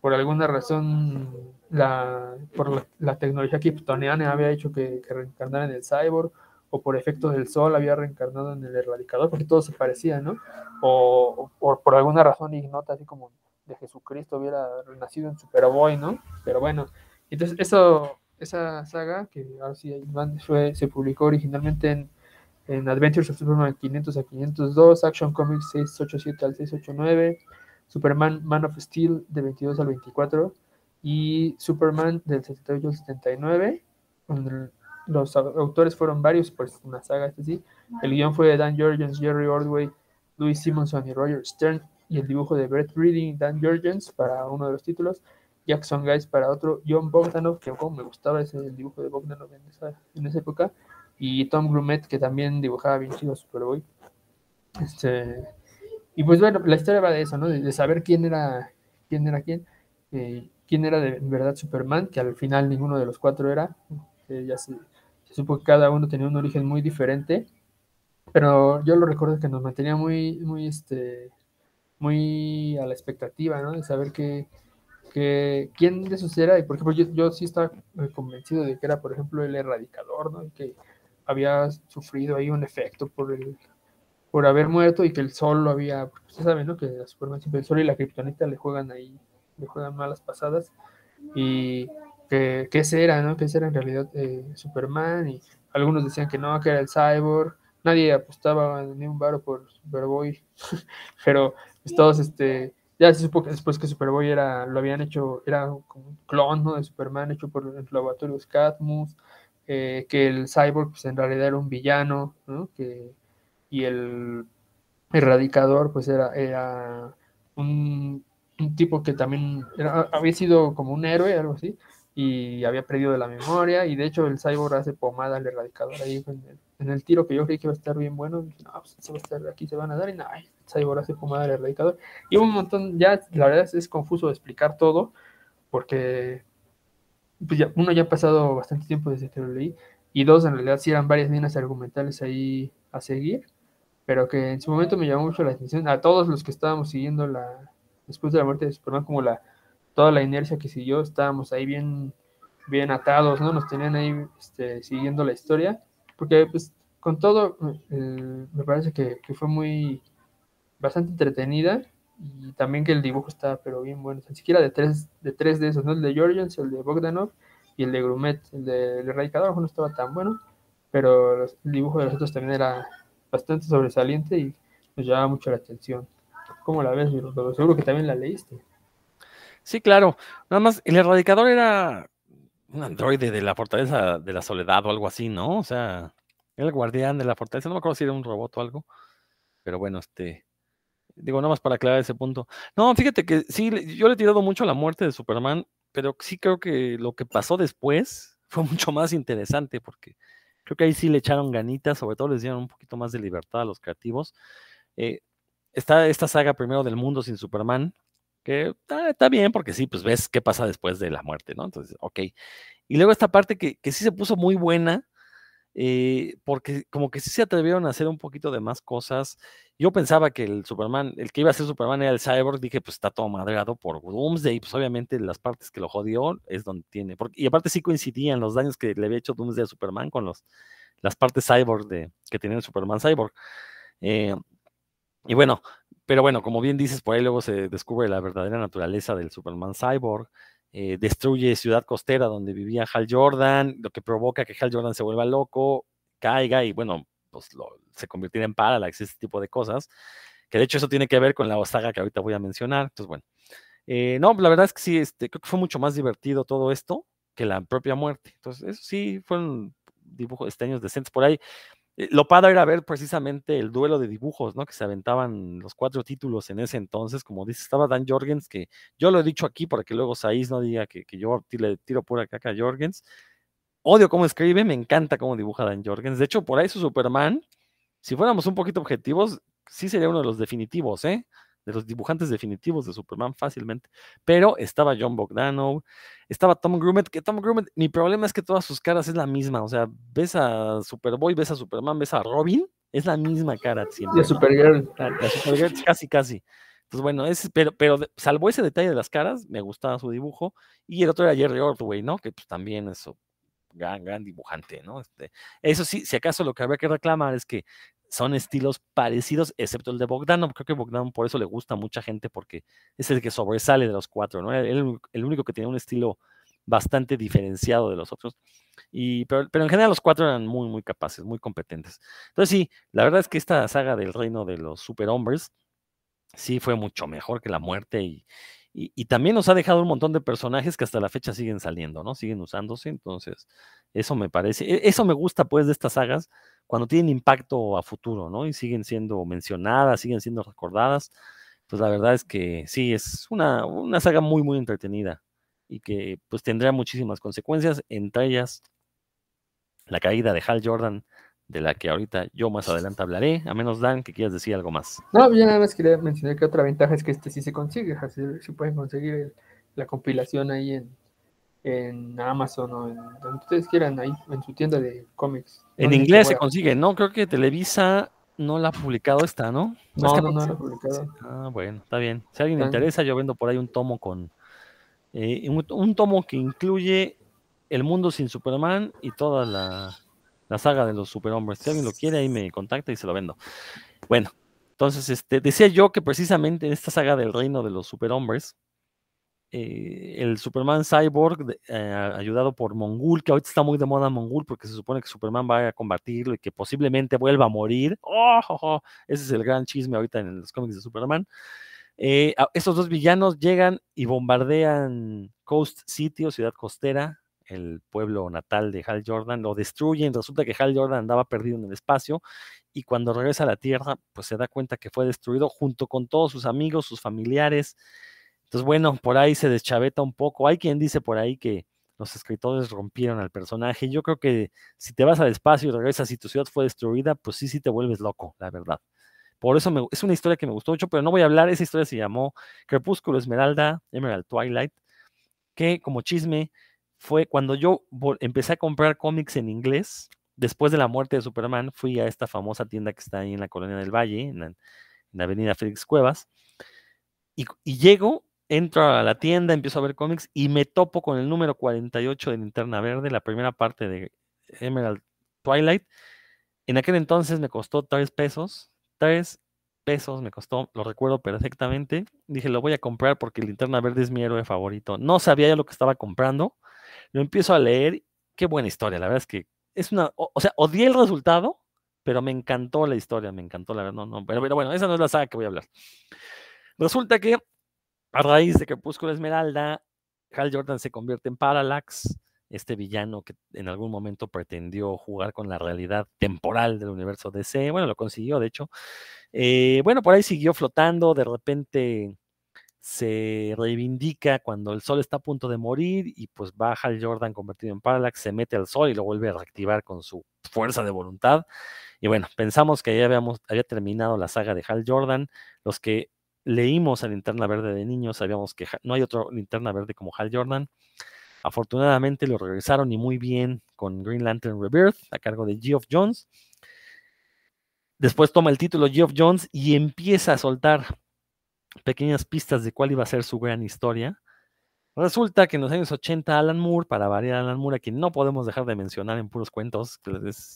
por alguna razón la, por la, tecnología kryptoniana había hecho que, que en el cyborg, o por efectos del sol había reencarnado en el erradicador, porque todos se parecían, ¿no? O, por alguna razón ignota, así como de Jesucristo hubiera renacido en Superboy, ¿no? Pero bueno, entonces eso, esa saga, que ahora sí fue, se publicó originalmente en, en Adventures of Superman 500 a 502, Action Comics 687 al 689, Superman Man of Steel de 22 al 24 y Superman del 78 al 79, con los autores fueron varios, pues una saga es así. El guion fue de Dan Jorgens, Jerry Ordway, Louis Simonson y Roger Stern. Y el dibujo de Brett Reading, Dan Jorgens para uno de los títulos. Jackson Guys para otro. John Bogdanov, que como me gustaba ese el dibujo de Bogdanov en esa, en esa época. Y Tom Grumet, que también dibujaba bien chido Superboy. Este, y pues bueno, la historia va de eso, ¿no? De, saber quién era quién era quién. Eh, quién era de verdad Superman, que al final ninguno de los cuatro era. Eh, ya se, se supo que cada uno tenía un origen muy diferente, pero yo lo recuerdo que nos mantenía muy, muy, este, muy a la expectativa, ¿no? De saber que, quién de esos era, y por ejemplo, yo, yo sí estaba eh, convencido de que era, por ejemplo, el erradicador, ¿no? Que había sufrido ahí un efecto por el por haber muerto y que el sol lo había, usted sabe, ¿no? Que la Superman siempre el sol y la kriptonita le juegan ahí, le juegan malas pasadas y que, que ese era, ¿no? Que ese era en realidad eh, Superman y algunos decían que no, que era el Cyborg. Nadie apostaba ni un varo por Superboy, (laughs) pero pues, todos, este, ya se supo que después que Superboy era, lo habían hecho, era como un clon, ¿no? De Superman hecho por el laboratorio Catmus, eh, que el Cyborg, pues en realidad era un villano, ¿no? Que, y el Erradicador, pues era, era un, un tipo que también era, había sido como un héroe, algo así, y había perdido de la memoria, y de hecho el Cyborg hace pomada al Erradicador ahí en el, tiro que yo creí que iba a estar bien bueno, no, pues se va a estar, aquí se van a dar, y nada, el Cyborg hace pomada al Erradicador, y un montón, ya la verdad es, confuso explicar todo, porque pues ya, uno ya ha pasado bastante tiempo desde que lo leí, y dos, en realidad sí eran varias líneas argumentales ahí a seguir, pero que en su momento me llamó mucho la atención a todos los que estábamos siguiendo la, después de la muerte de Superman, como la, toda la inercia que siguió, estábamos ahí bien, bien atados, ¿no? Nos tenían ahí este, siguiendo la historia, porque pues con todo, eh, me parece que, que, fue muy, bastante entretenida, y también que el dibujo está, pero bien bueno, ni siquiera de tres, de tres de esos, ¿no? El de Jorgens, el de Bogdanov y el de Grumet, el de El Erradicador no estaba tan bueno, pero el dibujo de los otros también era bastante sobresaliente y nos llamaba mucho la atención. ¿Cómo la ves, Seguro que también la leíste. Sí, claro. Nada más, el erradicador era un androide de la fortaleza de la soledad o algo así, ¿no? O sea, el guardián de la fortaleza. No me acuerdo si era un robot o algo. Pero bueno, este. Digo, nada más para aclarar ese punto. No, fíjate que sí, yo le he tirado mucho a la muerte de Superman, pero sí creo que lo que pasó después (laughs) fue mucho más interesante porque Creo que ahí sí le echaron ganitas, sobre todo les dieron un poquito más de libertad a los creativos. Eh, está esta saga primero del mundo sin Superman, que está, bien porque sí, pues ves qué pasa después de la muerte, ¿no? Entonces, ok. Y luego esta parte que, que sí se puso muy buena, eh, porque como que sí se atrevieron a hacer un poquito de más cosas. Yo pensaba que el Superman, el que iba a ser Superman era el Cyborg, dije, pues está todo madreado por Doomsday, pues obviamente las partes que lo jodió es donde tiene, porque, y aparte sí coincidían los daños que le había hecho Doomsday a Superman con los, las partes Cyborg de, que tenía el Superman Cyborg. Eh, y bueno, pero bueno, como bien dices, por ahí luego se descubre la verdadera naturaleza del Superman Cyborg. Eh, destruye Ciudad Costera donde vivía Hal Jordan, lo que provoca que Hal Jordan se vuelva loco, caiga y bueno, pues lo, se convirtiera en Parallax, ese tipo de cosas, que de hecho eso tiene que ver con la saga que ahorita voy a mencionar, entonces bueno. Eh, no, la verdad es que sí, este, creo que fue mucho más divertido todo esto que la propia muerte. Entonces, eso sí, fueron dibujos, este, años decentes por ahí. Eh, lo padre era ver precisamente el duelo de dibujos, ¿no? Que se aventaban los cuatro títulos en ese entonces, como dice, estaba Dan Jorgens, que yo lo he dicho aquí para que luego Saiz no diga que, que yo le tiro pura caca a Jorgens. Odio cómo escribe, me encanta cómo dibuja Dan Jorgens. De hecho, por ahí su Superman, si fuéramos un poquito objetivos, sí sería uno de los definitivos, ¿eh? De los dibujantes definitivos de Superman fácilmente. Pero estaba John Bogdanov, estaba Tom Grumet, que Tom Grumet, mi problema es que todas sus caras es la misma. O sea, ves a Superboy, ves a Superman, ves a Robin, es la misma cara siempre. De Supergirl. De Supergirl, casi, casi. Entonces, bueno, es, pero, pero salvo ese detalle de las caras, me gustaba su dibujo. Y el otro era Jerry Ordway, ¿no? Que pues también eso gran, gran dibujante, ¿no? Este, eso sí, si acaso lo que habría que reclamar es que son estilos parecidos, excepto el de Bogdanov. Creo que Bogdanov por eso le gusta a mucha gente, porque es el que sobresale de los cuatro, ¿no? El, el único que tiene un estilo bastante diferenciado de los otros. Y, pero, pero, en general los cuatro eran muy, muy capaces, muy competentes. Entonces sí, la verdad es que esta saga del reino de los superhombres sí fue mucho mejor que la muerte y, y, también nos ha dejado un montón de personajes que hasta la fecha siguen saliendo, ¿no? Siguen usándose. Entonces, eso me parece, e, eso me gusta pues de estas sagas, cuando tienen impacto a futuro, ¿no? Y siguen siendo mencionadas, siguen siendo recordadas. Pues la verdad es que sí, es una, una saga muy, muy entretenida y que pues tendrá muchísimas consecuencias, entre ellas la caída de Hal Jordan, de la que ahorita yo más adelante hablaré, a menos Dan que quieras decir algo más. No, yo nada más quería mencionar que otra ventaja es que este sí se consigue, así si pueden conseguir la compilación ahí en, en Amazon o en donde ustedes quieran, ahí en su tienda de cómics. En inglés se consigue, ¿no? Creo que Televisa no la ha publicado esta, ¿no? No, no, no, la ha publicado. Ah, bueno, está bien. Si a alguien le interesa, yo vendo por ahí un tomo con... Eh, un, tomo que incluye El Mundo Sin Superman y toda la, la saga de los superhombres. Si alguien lo quiere, ahí me contacta y se lo vendo. Bueno, entonces, este, decía yo que precisamente en esta saga del reino de los superhombres, eh, el Superman Cyborg, eh, ayudado por Mongul, que ahorita está muy de moda Mongul, porque se supone que Superman va a combatirlo y que posiblemente vuelva a morir. ¡Oh, Ese es el gran chisme ahorita en los cómics de Superman. Eh, estos dos villanos llegan y bombardean Coast City o ciudad costera, el pueblo natal de Hal Jordan, lo destruyen. Resulta que Hal Jordan andaba perdido en el espacio y cuando regresa a la Tierra, pues se da cuenta que fue destruido junto con todos sus amigos, sus familiares. Entonces, bueno, por ahí se deschaveta un poco. Hay quien dice por ahí que los escritores rompieron al personaje. Yo creo que si te vas al espacio y regresas y tu ciudad fue destruida, pues sí, sí te vuelves loco, la verdad. Por eso me, es una historia que me gustó mucho, pero no voy a hablar. Esa historia se llamó Crepúsculo Esmeralda, Emerald Twilight, que como chisme fue cuando yo empecé a comprar cómics en inglés. Después de la muerte de Superman, fui a esta famosa tienda que está ahí en la Colonia del Valle, en la, avenida Félix Cuevas, y, y llego entro a la tienda, empiezo a ver cómics y me topo con el número 48 de Linterna Verde, la primera parte de Emerald Twilight. En aquel entonces me costó tres pesos, tres pesos me costó, lo recuerdo perfectamente. Dije, lo voy a comprar porque Linterna Verde es mi héroe favorito. No sabía ya lo que estaba comprando. Lo empiezo a leer. Qué buena historia, la verdad es que es una, o, sea, odié el resultado, pero me encantó la historia, me encantó la verdad. No, no, pero, pero bueno, esa no es la saga que voy a hablar. Resulta que a raíz de Crepúsculo Esmeralda, Hal Jordan se convierte en Parallax, este villano que en algún momento pretendió jugar con la realidad temporal del universo DC. Bueno, lo consiguió, de hecho. Eh, bueno, por ahí siguió flotando, de repente se reivindica cuando el sol está a punto de morir y pues va Hal Jordan convertido en Parallax, se mete al sol y lo vuelve a reactivar con su fuerza de voluntad. Y bueno, pensamos que ya habíamos, había terminado la saga de Hal Jordan. Los que leímos a Linterna Verde de niños, sabíamos que no hay otro Linterna Verde como Hal Jordan. Afortunadamente lo regresaron y muy bien con Green Lantern Rebirth a cargo de Geoff Jones. Después toma el título Geoff Jones y empieza a soltar pequeñas pistas de cuál iba a ser su gran historia. Resulta que en los años 80 Alan Moore, para variar Alan Moore, a quien no podemos dejar de mencionar en puros cuentos,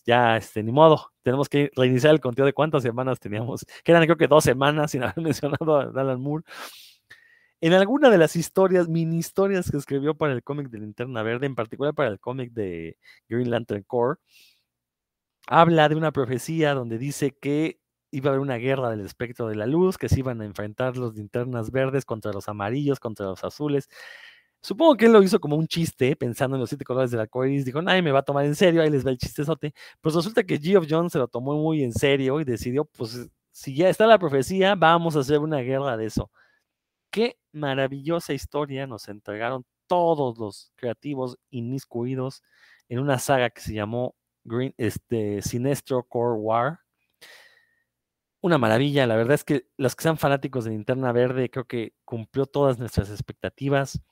ya este, ni modo, tenemos que reiniciar el conteo de cuántas semanas teníamos, que eran creo que dos semanas sin (laughs) haber mencionado a Alan Moore. En alguna de las historias, mini historias que escribió para el cómic de Linterna Verde, en particular para el cómic de Green Lantern Corps, habla de una profecía donde dice que iba a haber una guerra del espectro de la luz, que se iban a enfrentar los linternas verdes contra los amarillos, contra los azules. Supongo que él lo hizo como un chiste, pensando en los siete colores del arco iris. Dijo, nadie me va a tomar en serio, ahí les va el chistezote. Pues resulta que Geoff Jones se lo tomó muy en serio y decidió, pues, si ya está la profecía, vamos a hacer una guerra de eso. Qué maravillosa historia nos entregaron todos los creativos inmiscuidos en una saga que se llamó Green, este, Sinestro Core War una maravilla. La verdad es que los que sean fanáticos de Linterna Verde, creo que cumplió todas nuestras expectativas.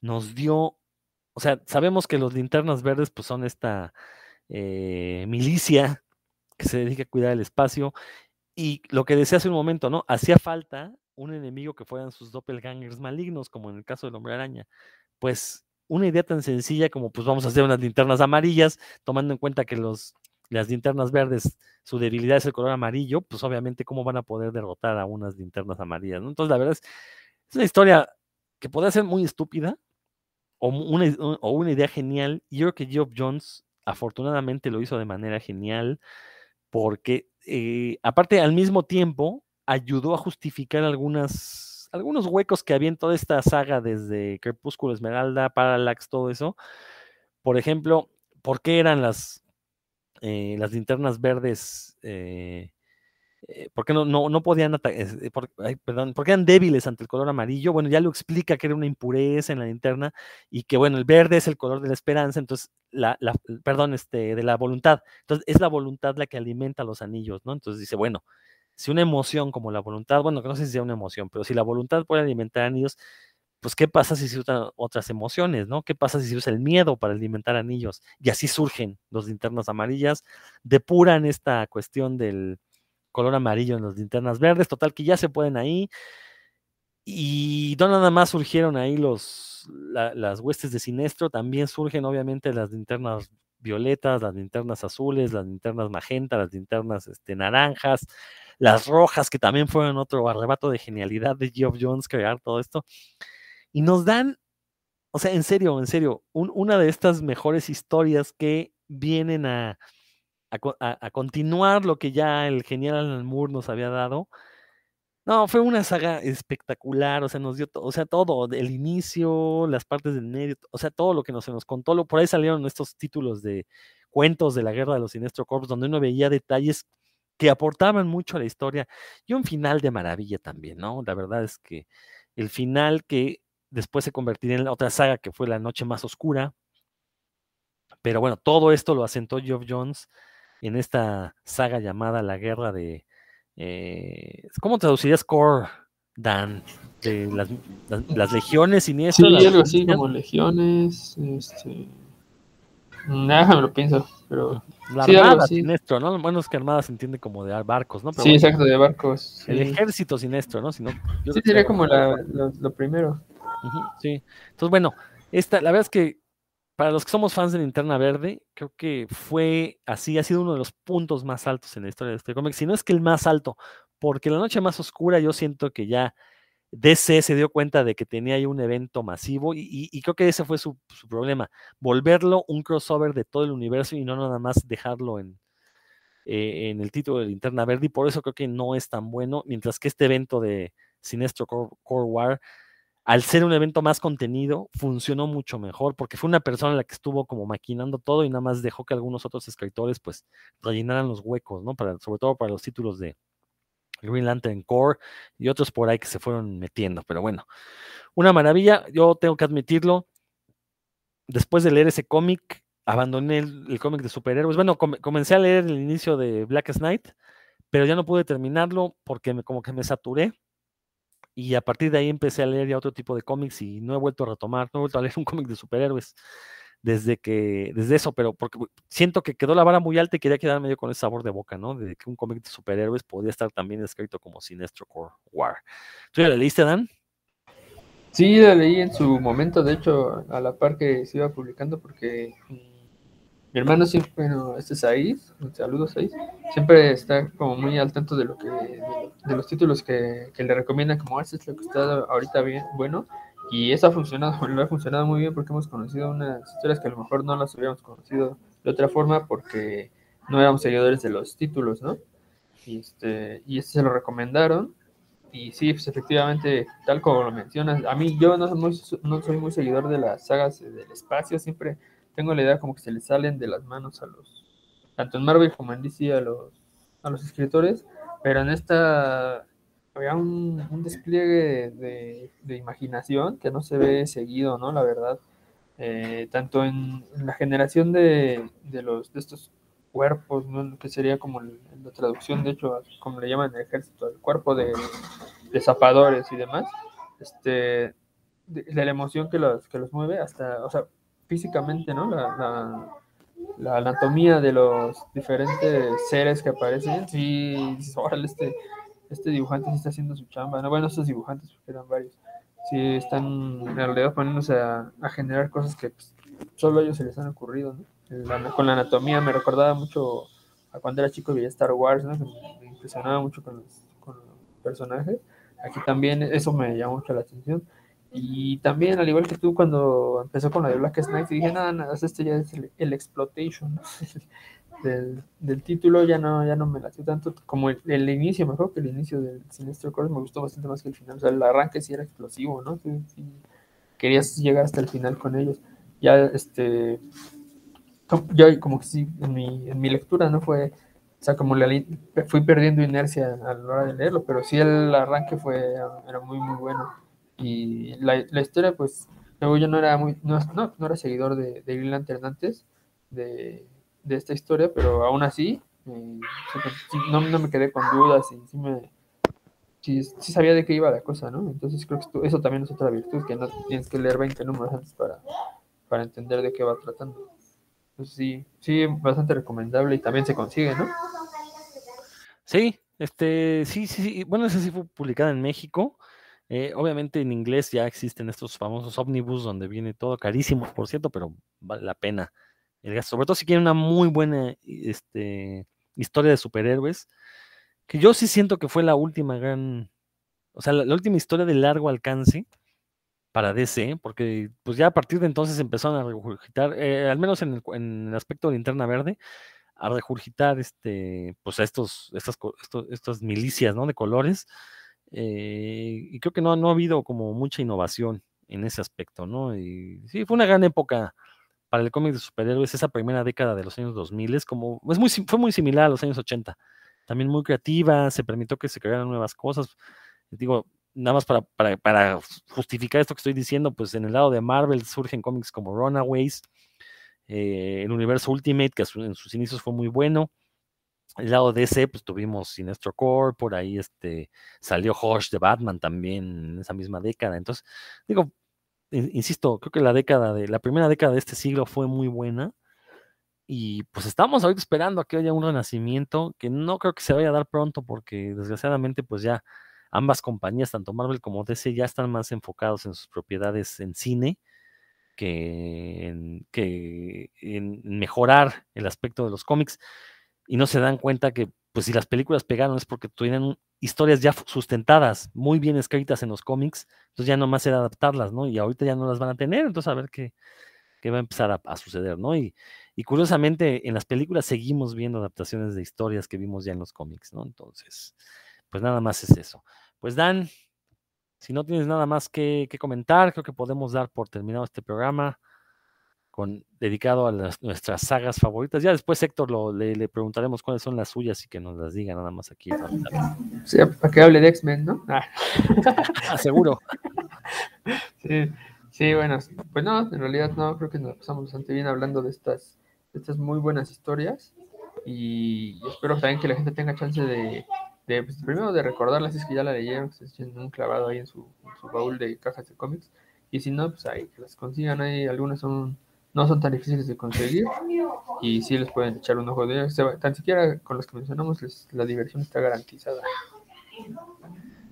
Nos dio, o sea, sabemos que los linternas verdes pues son esta eh, milicia que se dedica a cuidar el espacio. Y lo que decía hace un momento, ¿no? Hacía falta un enemigo que fueran sus doppelgangers malignos, como en el caso del hombre araña. Pues una idea tan sencilla como pues vamos a hacer unas linternas amarillas, tomando en cuenta que los las linternas verdes, su debilidad es el color amarillo, pues obviamente cómo van a poder derrotar a unas linternas amarillas, ¿no? Entonces, la verdad es, es una historia que puede ser muy estúpida o una, o una idea genial. Y yo creo que Geoff Jones afortunadamente lo hizo de manera genial porque, eh, aparte, al mismo tiempo, ayudó a justificar algunas, algunos huecos que había en toda esta saga desde Crepúsculo Esmeralda, Parallax, todo eso. Por ejemplo, ¿por qué eran las eh, las linternas verdes, eh, eh ¿por qué no, no, no podían eh, perdón, porque eran débiles ante el color amarillo? Bueno, ya lo explica que era una impureza en la linterna y que, bueno, el verde es el color de la esperanza, entonces, la, la, perdón, este, de la voluntad. Entonces, es la voluntad la que alimenta los anillos, ¿no? Entonces dice, bueno, si una emoción como la voluntad, bueno, no sé si sea una emoción, pero si la voluntad puede alimentar anillos, pues ¿qué pasa si se usan otras emociones, ¿no? ¿Qué pasa si se usa el miedo para alimentar anillos? Y así surgen los linternas amarillas, depuran esta cuestión del color amarillo en las linternas verdes, total que ya se pueden ahí. Y no nada más surgieron ahí los, las huestes de siniestro, también surgen obviamente las linternas violetas, las linternas azules, las linternas magenta, las linternas este, naranjas, las rojas, que también fueron otro arrebato de genialidad de Geoff Jones crear todo esto. Y nos dan, o sea, en serio, en serio, una de estas mejores historias que vienen a, a, continuar lo que ya el genial Alan Moore nos había dado. No, fue una saga espectacular, o sea, nos dio, o sea, todo, el inicio, las partes del medio, o sea, todo lo que nos, se nos contó, lo, por ahí salieron estos títulos de cuentos de la guerra de los Sinestro Corps, donde uno veía detalles que aportaban mucho a la historia y un final de maravilla también, ¿no? La verdad es que el final que después se convertiría en la otra saga que fue La Noche Más Oscura, pero bueno, todo esto lo asentó Geoff Jones en esta saga llamada La Guerra de... Eh, ¿Cómo traducirías Core, Dan? De las, legiones siniestras. Sí, algo así como legiones. Este... Nada, me lo pienso, pero... La armada siniestro, ¿no? Bueno, es que armada se entiende como de barcos, ¿no? sí, exacto, de barcos. El ejército siniestro, ¿no? sí, sería como lo, primero. Sí. Entonces, bueno, esta, la verdad es que para los que somos fans de Linterna Verde, creo que fue así, ha sido uno de los puntos más altos en la historia de este cómic, si no es que el más alto, porque la noche más oscura yo siento que ya DC se dio cuenta de que tenía ahí un evento masivo y, creo que ese fue su, problema, volverlo un crossover de todo el universo y no nada más dejarlo en, eh, en el título de Linterna Verde y por eso creo que no es tan bueno, mientras que este evento de Sinestro Core War al ser un evento más contenido, funcionó mucho mejor, porque fue una persona la que estuvo como maquinando todo y nada más dejó que algunos otros escritores pues rellenaran los huecos, ¿no? Para, sobre todo para los títulos de Green Lantern Core y otros por ahí que se fueron metiendo, pero bueno, una maravilla, yo tengo que admitirlo, después de leer ese cómic, abandoné el, cómic de superhéroes, bueno, comencé a leer el inicio de Black Knight, pero ya no pude terminarlo porque me, como que me saturé y a partir de ahí empecé a leer ya otro tipo de cómics y no he vuelto a retomar, no he vuelto a (laughs) leer un cómic de superhéroes desde que, desde eso, pero porque siento que quedó la vara muy alta y quería quedarme yo con ese sabor de boca, ¿no? De que un cómic de superhéroes podía estar también escrito como Sinestro Core War. ¿Tú ya la leíste, Dan? Sí, la leí en su momento, de hecho, a la par que se iba publicando, porque mi hermano siempre, bueno, este es Saiz, saludos Saiz, siempre está como muy al tanto de lo que, de, los títulos que, que, le recomiendan, como este es lo que está ahorita bien, bueno, y eso ha funcionado, (laughs) lo ha funcionado muy bien porque hemos conocido unas historias que a lo mejor no las hubiéramos conocido de otra forma porque no éramos seguidores de los títulos, ¿no? Y este, y este se lo recomendaron, y sí, pues efectivamente, tal como lo mencionas, a mí yo no soy muy, no soy muy seguidor de las sagas del espacio, siempre tengo la idea como que se le salen de las manos a los, tanto en Marvel como en DC a los, a los escritores, pero en esta había un, despliegue de, imaginación que no se ve seguido, ¿no? La verdad, eh, tanto en, la generación de, los, de estos cuerpos, ¿no? que sería como la traducción, de hecho, como le llaman el ejército, el cuerpo de, de zapadores y demás, este, de, la emoción que los, que los mueve, hasta, o sea, físicamente, ¿no? La, la, anatomía de los diferentes seres que aparecen, sí, órale, este, este dibujante sí está haciendo su chamba, ¿no? Bueno, estos dibujantes, porque eran varios, sí están en realidad poniéndose a, generar cosas que pues, solo a ellos se les han ocurrido, ¿no? con la anatomía me recordaba mucho a cuando era chico veía Star Wars, ¿no? Me, impresionaba mucho con los, con los personajes. Aquí también eso me llamó mucho la atención. Y también, al igual que tú, cuando empezó con la de Black Knight, dije, nada, nada, este ya es el, exploitation (laughs) del, del, título, ya no, ya no me latió tanto como el, inicio, mejor que el inicio del Sinestro Corps me gustó bastante más que el final. O sea, el arranque sí era explosivo, ¿no? querías llegar hasta el final con ellos. Ya, este, yo como que sí, en mi, en mi lectura, ¿no? Fue, o sea, como le, fui perdiendo inercia a la hora de leerlo, pero sí el arranque fue, era muy, muy bueno y la, la historia, pues, luego yo no era muy, no, no, era seguidor de, de Green Lantern antes de, de, esta historia, pero aún así, eh, no, no, me quedé con dudas y sí, me, sí, sabía de qué iba la cosa, ¿no? Entonces creo que eso también es otra virtud, que no tienes que leer 20 números antes para, para entender de qué va tratando. Entonces sí, sí, bastante recomendable y también se consigue, ¿no? Sí, este, sí, sí, sí. bueno, esa sí fue publicada en México. Eh, obviamente en inglés ya existen estos famosos ómnibus donde viene todo carísimo, por cierto, pero vale la pena el gasto. Sobre todo si quieren una muy buena este, historia de superhéroes, que yo sí siento que fue la última gran, o sea, la, última historia de largo alcance para DC, porque pues ya a partir de entonces empezaron a regurgitar, eh, al menos en el, aspecto de linterna verde, a regurgitar este, pues a estos, estas, estas milicias ¿no? de colores. Eh, y creo que no, no ha habido como mucha innovación en ese aspecto, ¿no? Y sí, fue una gran época para el cómic de superhéroes, esa primera década de los años 2000, es como, es muy, fue muy similar a los años 80, también muy creativa, se permitió que se crearan nuevas cosas. Digo, nada más para, para, justificar esto que estoy diciendo, pues en el lado de Marvel surgen cómics como Runaways, eh, el universo Ultimate, que en sus inicios fue muy bueno. El lado DC, pues tuvimos Sinestro Core, por ahí este, salió Hush de Batman también en esa misma década. Entonces, digo, insisto, creo que la década de, la primera década de este siglo fue muy buena. Y pues estamos ahorita esperando a que haya un renacimiento que no creo que se vaya a dar pronto porque desgraciadamente pues ya ambas compañías, tanto Marvel como DC, ya están más enfocados en sus propiedades en cine que en mejorar el aspecto de los cómics y no se dan cuenta que pues si las películas pegaron es porque tuvieron historias ya sustentadas, muy bien escritas en los cómics, entonces ya nomás era adaptarlas, ¿no? Y ahorita ya no las van a tener, entonces a ver qué, qué va a empezar a, a suceder, ¿no? Y, y, curiosamente en las películas seguimos viendo adaptaciones de historias que vimos ya en los cómics, ¿no? Entonces, pues nada más es eso. Pues Dan, si no tienes nada más que, comentar, creo que podemos dar por terminado este programa con, dedicado a nuestras sagas favoritas. Ya después, Héctor, lo, le, preguntaremos cuáles son las suyas y que nos las diga nada más aquí. Sí, para que hable de X-Men, ¿no? Ah. (laughs) seguro. (laughs) Sí, sí, bueno, pues no, en realidad no, creo que nos pasamos bastante bien hablando de estas, de estas muy buenas historias y espero también que la gente tenga chance de de, pues, primero de recordarlas, es que ya la leyeron, que se echen un clavado ahí en su, baúl de cajas de cómics, y si no, pues ahí que las consigan ahí, algunas son no son tan difíciles de conseguir y sí les pueden echar un ojo de ellos. Tan siquiera con los que mencionamos, la diversión está garantizada.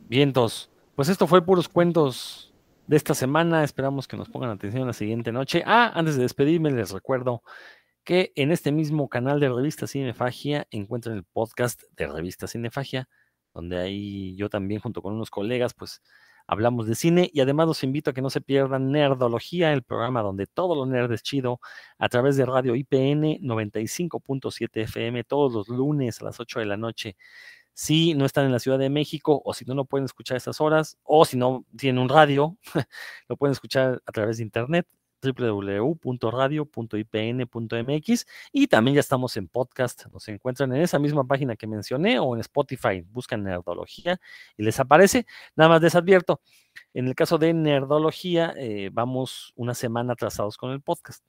Vientos. Pues esto fue puros cuentos de esta semana. Esperamos que nos pongan atención la siguiente noche. Ah, antes de despedirme, les recuerdo que en este mismo canal de Revista Cinefagia encuentran el podcast de Revista Cinefagia, donde ahí yo también junto con unos colegas pues hablamos de cine y además los invito a que no se pierdan Nerdología, el programa donde todo lo nerd es chido, a través de Radio IPN 95.7 FM todos los lunes a las 8 de la noche. Si no están en la Ciudad de México o si no lo pueden escuchar a estas horas o si no tienen un radio, (laughs) lo pueden escuchar a través de internet www.radio.ipn.mx y también ya estamos en podcast. Nos encuentran en esa misma página que mencioné o en Spotify. Buscan Nerdología y les aparece. Nada más les advierto, en el caso de Nerdología, eh, vamos una semana atrasados con el podcast.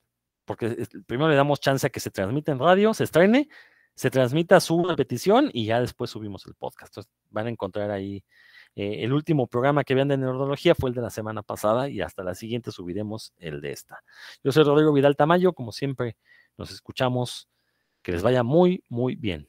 Porque primero le damos chance a que se transmita en radio, se estrene, se transmita su repetición y ya después subimos el podcast. Van a encontrar ahí eh, el último programa que vean de neurología fue el de la semana pasada y hasta la siguiente subiremos el de esta. Yo soy Rodrigo Vidal Tamayo, como siempre nos escuchamos. Que les vaya muy, muy bien.